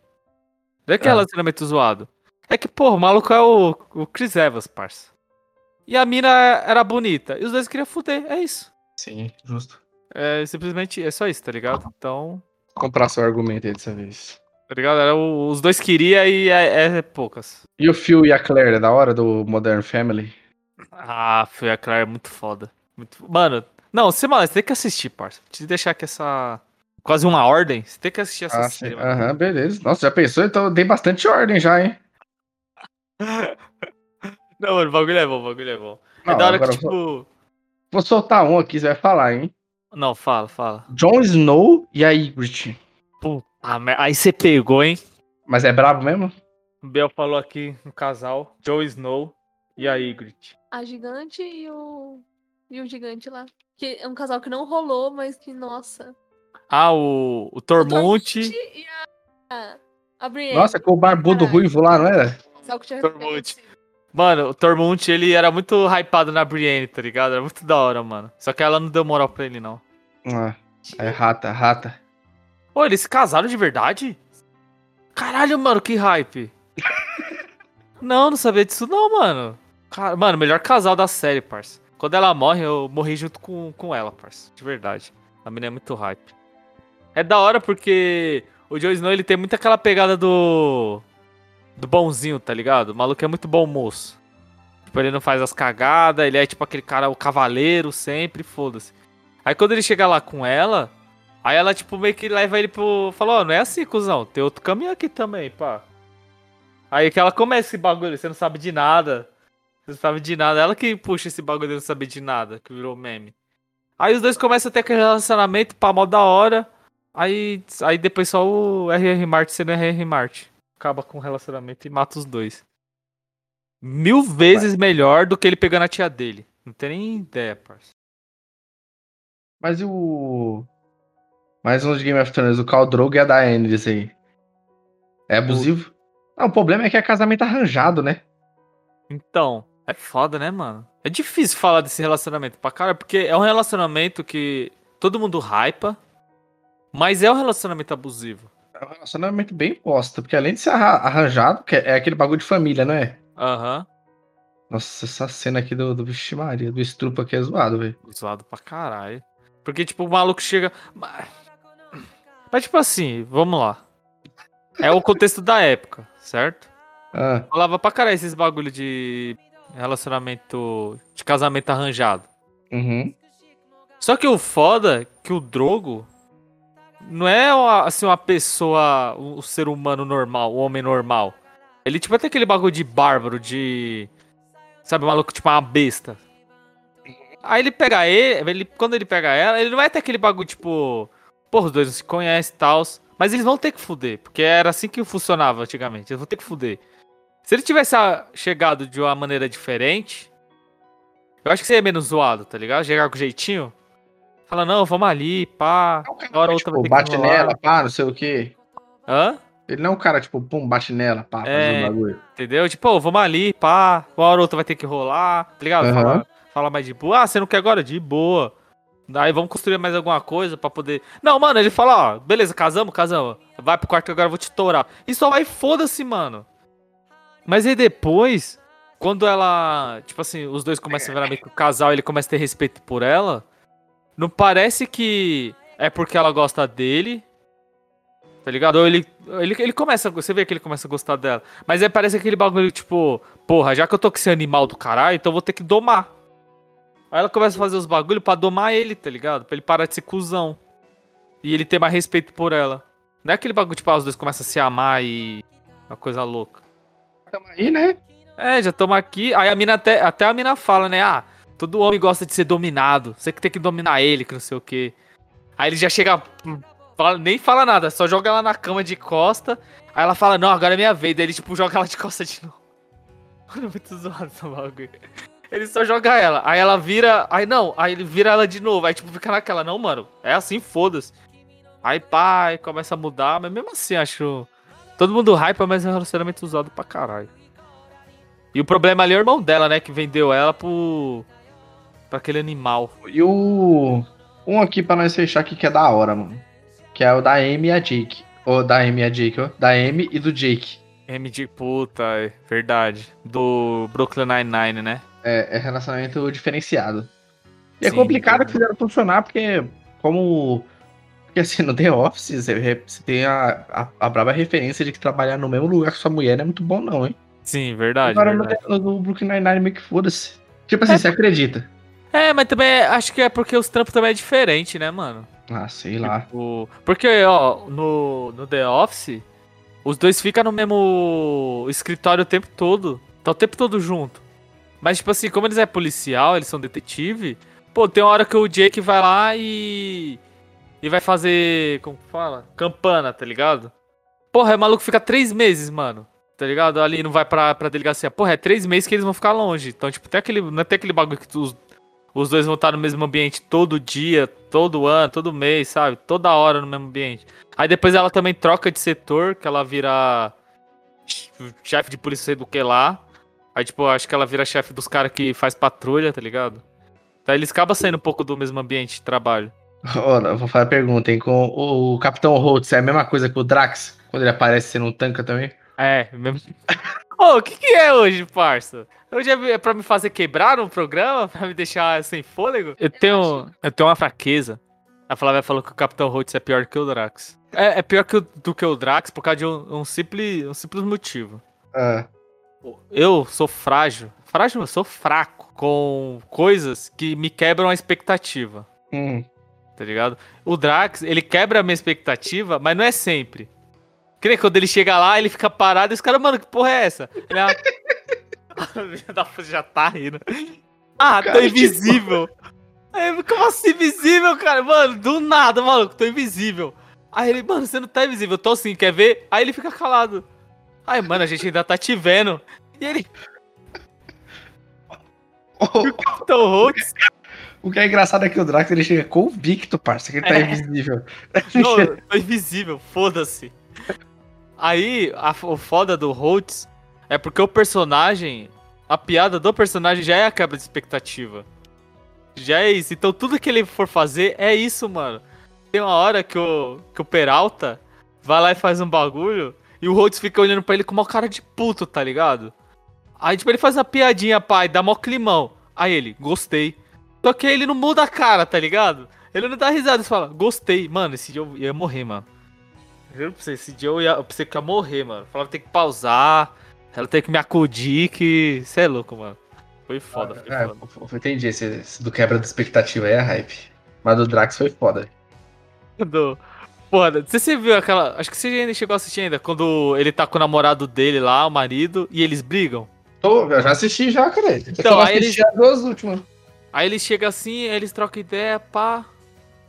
Não é que é Ah. relacionamento zoado. É que, pô, o maluco é o, o Chris Evans, parça. E a mina era bonita. E os dois queriam fuder, é isso. Sim, justo. É simplesmente, é só isso, tá ligado? Então, Comprar seu argumento aí dessa vez. tá ligado? Era o- os dois queriam e é, é poucas. E o Phil e a Claire, é da hora do Modern Family? Ah, foi a Claire muito foda. Muito... Mano, não, você, mano, você tem que assistir, parça. Te deixar aqui essa. Quase uma ordem. Você tem que assistir essa Ah, série, mano. Aham, beleza. Nossa, já pensou? Então eu dei bastante ordem já, hein? Não, mano, o bagulho é bom, o bagulho é bom. é Não, da hora agora que, eu vou, tipo. vou soltar um aqui, você vai falar, hein? Não, fala, fala. Jon Snow e a Ygritte. Puta. Aí você pegou, hein? Mas é brabo mesmo? O Bel falou aqui um casal, Joe Snow e a Ygritte. A gigante e o. E o gigante lá. Que é um casal que não rolou, mas que, nossa. Ah, o, o O Tormund. e a. A Brienne. Nossa, com o barbudo Caralho. ruivo lá, não era? Casal que tinha acontecido. Mano, o Tormund, ele era muito hypado na Brienne, tá ligado? Era muito da hora, mano. Só que ela não deu moral pra ele, não. Ah, é rata, rata. Pô, eles se casaram de verdade? Caralho, mano, que hype. não, não sabia disso não, mano. Cara, mano, melhor casal da série, parça. Quando ela morre, eu morri junto com, com ela, parça. De verdade. A menina é muito hype. É da hora porque o Jon Snow, ele tem muito aquela pegada do... Do bonzinho, tá ligado? O maluco é muito bom moço. Tipo, ele não faz as cagadas, ele é tipo aquele cara, o cavaleiro sempre, foda-se. Aí quando ele chega lá com ela, Aí ela, tipo, meio que leva ele pro. Falou, ó, não é assim, cuzão. Tem outro caminho aqui também, pá. Aí que ela começa esse bagulho, você não sabe de nada. Não sabe de nada. Ela que puxa esse bagulho de não saber de nada, que virou meme. Aí os dois começam a ter aquele relacionamento, pá, mó da hora. Aí, aí depois só o R.R. Martin sendo R.R. Martin. Acaba com o relacionamento e mata os dois. Mil vezes melhor do que ele pegando a tia dele. Não tem nem ideia, parça. Mas e o. Mais um de Game of Thrones, o Khal Drogo e a Daenerys aí. É abusivo? Não, o problema é que é casamento arranjado, né? Então, é foda, né, mano? É difícil falar desse relacionamento pra cara, porque é um relacionamento que todo mundo hypa, mas é um relacionamento abusivo. É um relacionamento bem posta, porque além de ser arra- arranjado, que é aquele bagulho de família, não é? Aham. Nossa, essa cena aqui do, do Vixe Maria, do estrupo aqui é zoado, velho. Zoado pra caralho. Porque, tipo, o maluco chega. Mas, mas, tipo assim, vamos lá. É o contexto da época, certo? Ah, Falava pra caralho esses bagulho de relacionamento. de casamento arranjado. uhum. Só que o foda é que o Drogo não é assim uma pessoa, um ser humano normal, um homem normal. Ele tipo tem aquele bagulho de bárbaro, de sabe, maluco tipo uma besta. Aí ele pega ele, ele, quando ele pega ela, ele não vai ter aquele bagulho tipo, porra, os dois não se conhecem e tal, mas eles vão ter que fuder, porque era assim que funcionava antigamente, eles vão ter que fuder. Se ele tivesse ah, chegado de uma maneira diferente, eu acho que seria menos zoado, tá ligado? Chegar com jeitinho. Fala, não, vamos ali, pá. É hora outra tipo, vai ter que bate nela, pá, não sei o quê. Hã? Ele não é um cara, tipo, pum, bate nela, pá, É. faz um bagulho. Entendeu? Tipo, ô, vamos ali, pá. Uma hora ou outra vai ter que rolar, tá ligado? Aham. Fala, fala mais de boa. Ah, você não quer agora? De boa. Daí vamos construir mais alguma coisa pra poder. Não, mano, ele fala, ó, beleza, casamos, casamos. Vai pro quarto que agora eu vou te tourar. E só vai, foda-se, mano. Mas aí depois, quando ela. Tipo assim, os dois começam a virar meio que o casal ele começa a ter respeito por ela. Não parece que é porque ela gosta dele. Tá ligado? Ou ele, ele, ele começa, você vê que ele começa a gostar dela. Mas aí parece aquele bagulho, tipo, porra, já que eu tô com esse animal do caralho, então eu vou ter que domar. Aí ela começa a fazer os bagulhos pra domar ele, tá ligado? Pra ele parar de ser cuzão. E ele ter mais respeito por ela. Não é aquele bagulho, tipo, ah, os dois começam a se amar e. Uma coisa louca. Tamo aí, né? É, já estamos aqui. Aí a mina até, até a mina fala, né? Ah, todo homem gosta de ser dominado. Você que tem que dominar ele, que não sei o quê. Aí ele já chega. hum, fala- nem fala nada, só joga ela na cama de costa. Aí ela fala, não, agora é minha vez. Daí ele, tipo, joga ela de costa de novo. Mano, é muito zoado esse bagulho. Ele só joga ela. Aí ela vira. Aí não, aí ele vira ela de novo. Aí, tipo, fica naquela, não, mano. É assim, foda-se. Aí, pai, começa a mudar. Mas mesmo assim, acho. Todo mundo hypa, mas é um relacionamento usado pra caralho. E o problema ali é o irmão dela, né? Que vendeu ela pro. pra aquele animal. E o. Um aqui pra nós fechar aqui que é da hora, mano. Que é o da Amy e a Jake. Ou da Amy e a Jake, ó. Da Amy e do Jake. M de puta, é verdade. Do Brooklyn Nine-Nine, né? É, é relacionamento diferenciado. E é Sim, complicado verdade. que fizeram funcionar, porque como. Porque assim, no The Office, você, tem a, a, a brava referência de que trabalhar no mesmo lugar que sua mulher não é muito bom, não, hein? Sim, verdade. Agora no, verdade. no, no Brooklyn Nine-Nine meio que foda-se. Tipo assim, você acredita? É, mas também é- acho que é porque os trampos também é diferente, né, mano? Ah, sei lá. Tipo, porque, ó, no, no The Office, os dois ficam no mesmo escritório o tempo todo. Tá o tempo todo junto. Mas, tipo assim, como eles é policial, eles são detetive, pô, tem uma hora que o Jake vai lá e. E vai fazer. Como fala? Campana, tá ligado? Porra, o maluco fica três meses, mano. Tá ligado? Ali não vai pra, pra delegacia. Porra, é três meses que eles vão ficar longe. Então, tipo, tem aquele, não é tem aquele bagulho que os, os dois vão estar no mesmo ambiente todo dia, todo ano, todo mês, sabe? Toda hora no mesmo ambiente. Aí depois ela também troca de setor, que ela vira chefe de polícia sei do que lá. Aí, tipo, acho que ela vira chefe dos caras que faz patrulha, tá ligado? Então eles acabam saindo um pouco do mesmo ambiente de trabalho. Eu vou fazer a pergunta, hein? Com o, Capitão Holtz é a mesma coisa que o Drax? Quando ele aparece sendo um tanca também? É, mesmo. Ô, o que que é hoje, parça? Hoje é é pra me fazer quebrar um programa? Pra me deixar sem fôlego? Eu tenho, eu tenho uma fraqueza. A Flávia falou que o Capitão Holtz é pior que o Drax. É, é pior que o- do que o Drax por causa de um, um simples, um simples motivo. Ah, Eu sou frágil. Frágil, eu sou fraco com coisas que me quebram a expectativa. hum. Tá ligado? O Drax, ele quebra a minha expectativa, mas não é sempre. Que nem quando ele chega lá, ele fica parado e os caras, mano, que porra é essa? Ele ah, já tá rindo. Ah, tô invisível. Aí, como assim invisível, cara? Mano, do nada, maluco, tô invisível. Aí ele, mano, você não tá invisível, eu tô sim, quer ver? Aí ele fica calado. Aí, mano, a gente ainda tá te vendo. E ele, O, Capitão Holtz, o que é engraçado é que o Drax ele chega convicto, parça, que ele tá É. invisível. Não, tô invisível, foda-se. Aí, a, o foda do Holtz é porque o personagem, a piada do personagem já é a quebra de expectativa. Já é isso. Então tudo que ele for fazer é isso, mano. Tem uma hora que o, que o Peralta vai lá e faz um bagulho e o Holtz fica olhando pra ele com uma cara de puto, tá ligado? Aí, tipo, ele faz uma piadinha, pai, dá mó climão. Aí ele, gostei. Só que ele não muda a cara, tá ligado? Ele não dá risada, ele fala, gostei. Mano, esse dia eu ia morrer, mano. Juro pra você, esse dia eu, ia, eu pensei que ia morrer, mano. Falava, tem que pausar, ela tem que me acudir, que... Cê é louco, mano. Foi foda, foi É, foda. eu entendi, esse, esse do quebra de expectativa aí é hype. Mas do Drax foi foda. Do... Sei se você viu aquela... Acho que você ainda chegou a assistir ainda, quando ele tá com o namorado dele lá, o marido, e eles brigam. Tô, eu já assisti já, cara. Eu Então, aí assisti as duas últimas. Aí ele chega assim, aí eles trocam ideia, pá.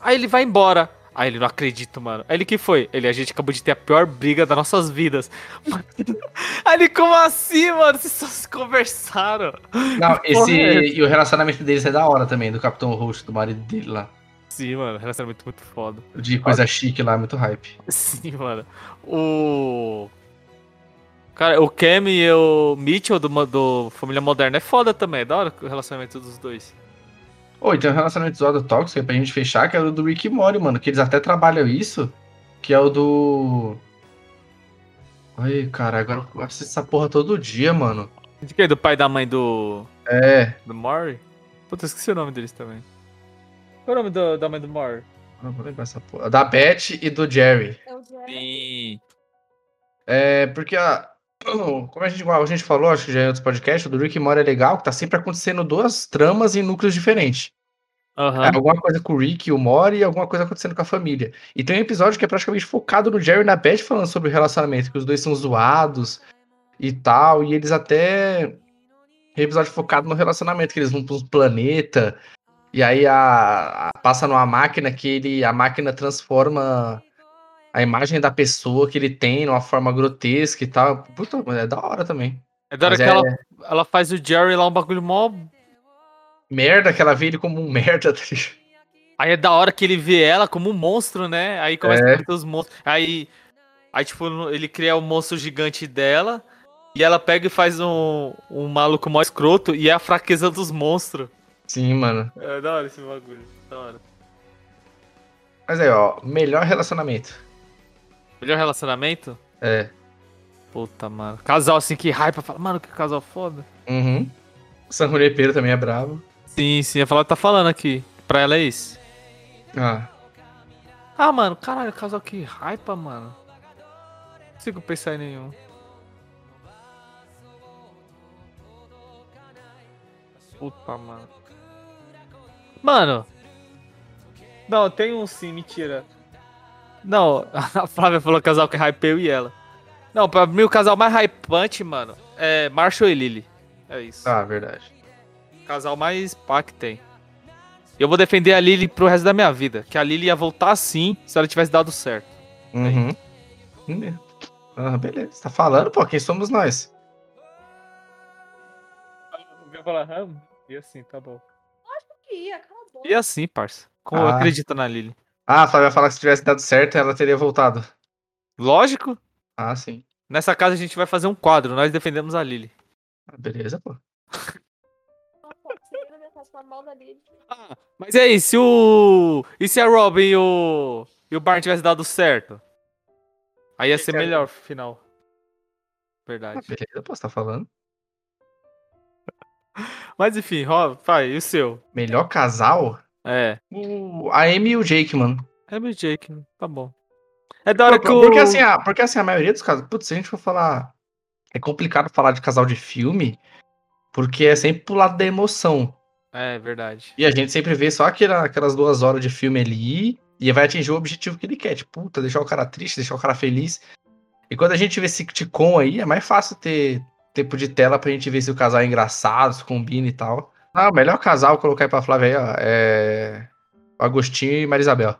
Aí ele vai embora. Aí ele não acredita, mano. Aí ele que foi? Ele, a gente acabou de ter a pior briga das nossas vidas. Aí ele, como assim, mano? Vocês só se conversaram. Não, esse. é? E o relacionamento deles é da hora também, do Capitão Roxo, do marido dele lá. Sim, mano, relacionamento muito foda. De coisa chique lá, muito hype. Sim, mano. O. Cara, o Cam e o Mitchell do, do Família Moderna é foda também. É da hora o relacionamento dos dois. Ô, e tem um relacionamento zoado tóxico aí pra gente fechar, que é o do Rick e Morty, mano. Que eles até trabalham isso. Que é o do. Ai, cara, agora eu assisto essa porra todo dia, mano. De quem? Do pai e da mãe do. É. do Maury? Puta, eu esqueci o nome deles também. Qual é o nome do- da mãe do Maury? Não vou lembrar essa porra. Da Beth e do Jerry. É É o Jerry. Sim. É, porque a, como a gente, a gente falou, acho que já em outros podcasts, o do Rick Morty é legal, que tá sempre acontecendo duas tramas em núcleos diferentes. Aham. É, alguma coisa com o Rick e o Mori e alguma coisa acontecendo com a família. E tem um episódio que é praticamente focado no Jerry e na Beth falando sobre o relacionamento, que os dois são zoados e tal, e eles até. Tem episódio focado no relacionamento, que eles vão para um planeta, e aí a, a- passa numa máquina que ele. A máquina transforma a imagem da pessoa que ele tem numa forma grotesca e tal. Puta, é da hora também. É da hora Mas que é- ela, ela faz o Jerry lá um bagulho mó. Merda que ela vê ele como um merda, tá ligado? Aí é da hora que ele vê ela como um monstro, né? Aí começa É. a ter os monstros. Aí, aí, tipo, ele cria o monstro gigante dela. E ela pega e faz um, um maluco mó escroto. E é a fraqueza dos monstros. Sim, mano. É da hora esse bagulho. Da hora. Mas aí, ó, melhor relacionamento. Melhor relacionamento? É. Puta, mano. Casal assim que hype, fala, mano, que casal foda. Uhum. O também é bravo. Sim, sim, ia falar que tá falando aqui. Pra ela é isso. Ah, Ah, mano, caralho, casal que hype, mano. Não consigo pensar em nenhum. Puta, mano. Mano. Não, tem um sim, mentira. Não, a Flávia falou casal que hype eu e ela. Não, pra mim o casal mais hypante, mano, é Marshall e Lily. É isso. ah, verdade. Casal mais pá que tem. Eu vou defender a Lily pro resto da minha vida. Que a Lily ia voltar assim se ela tivesse dado certo. Uhum. Hum, Ah, beleza. Tá falando, pô, quem somos nós? Eu falar, e assim, tá bom. Ih, cala a boca. E assim, parça. Como Ah. acredita na Lily? Ah, a Flávia falar que se tivesse dado certo, ela teria voltado. Lógico. Ah, sim. Nessa casa a gente vai fazer um quadro. Nós defendemos a Lily. Ah, beleza, pô. Ah, mas e aí, se o. E se a Robin e o. E o Barn tivesse dado certo? Aí ia ser é- melhor final. Ah, Verdade. beleza, pô, você tá falando. Mas enfim, Rob, pai, e o seu? Melhor casal? É. O... A Amy e o Jake, mano. É meu Jake, né? tá bom. É da hora Por- que o. Porque assim, a, porque assim, a maioria dos casos. Putz, se a gente for falar. É complicado falar de casal de filme, porque é sempre pro lado da emoção. É, verdade. E a gente sempre vê só aquela- aquelas duas horas de filme ali e vai atingir o objetivo que ele quer. Tipo, puta, deixar o cara triste, deixar o cara feliz. E quando a gente vê sitcom aí, é mais fácil ter tempo de tela pra gente ver se o casal é engraçado, se combina e tal. Ah, o melhor casal colocar aí pra Flávia aí, ó, é. Agostinho e Marisabel.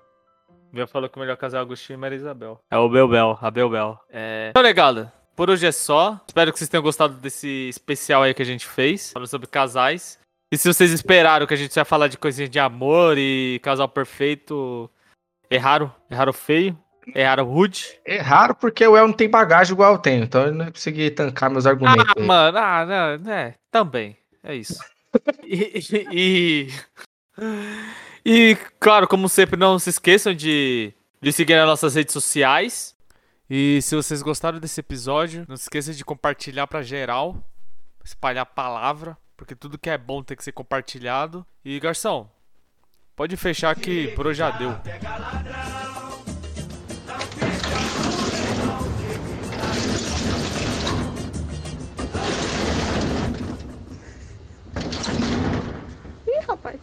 Bel falou que o melhor casal é Agostinho e Maria Isabel. É o Belbel, a Belbel. É... Então, negada, por hoje é só. Espero que vocês tenham gostado desse especial aí que a gente fez, falando sobre casais. E se vocês esperaram que a gente ia falar de coisinhas de amor e casal perfeito, erraram. Erraram feio. Erraram rude. É raro porque o El não tem bagagem igual eu tenho, então ele não vai conseguir tancar meus argumentos. Ah, aí. mano, ah, não, é, também. É isso. E, e, e, claro, como sempre, não se esqueçam de, de seguir nas nossas redes sociais. E se vocês gostaram desse episódio, não se esqueça de compartilhar pra geral, espalhar a palavra, porque tudo que é bom tem que ser compartilhado. E garçom, pode fechar que por hoje já deu. Pega ladrão, 大白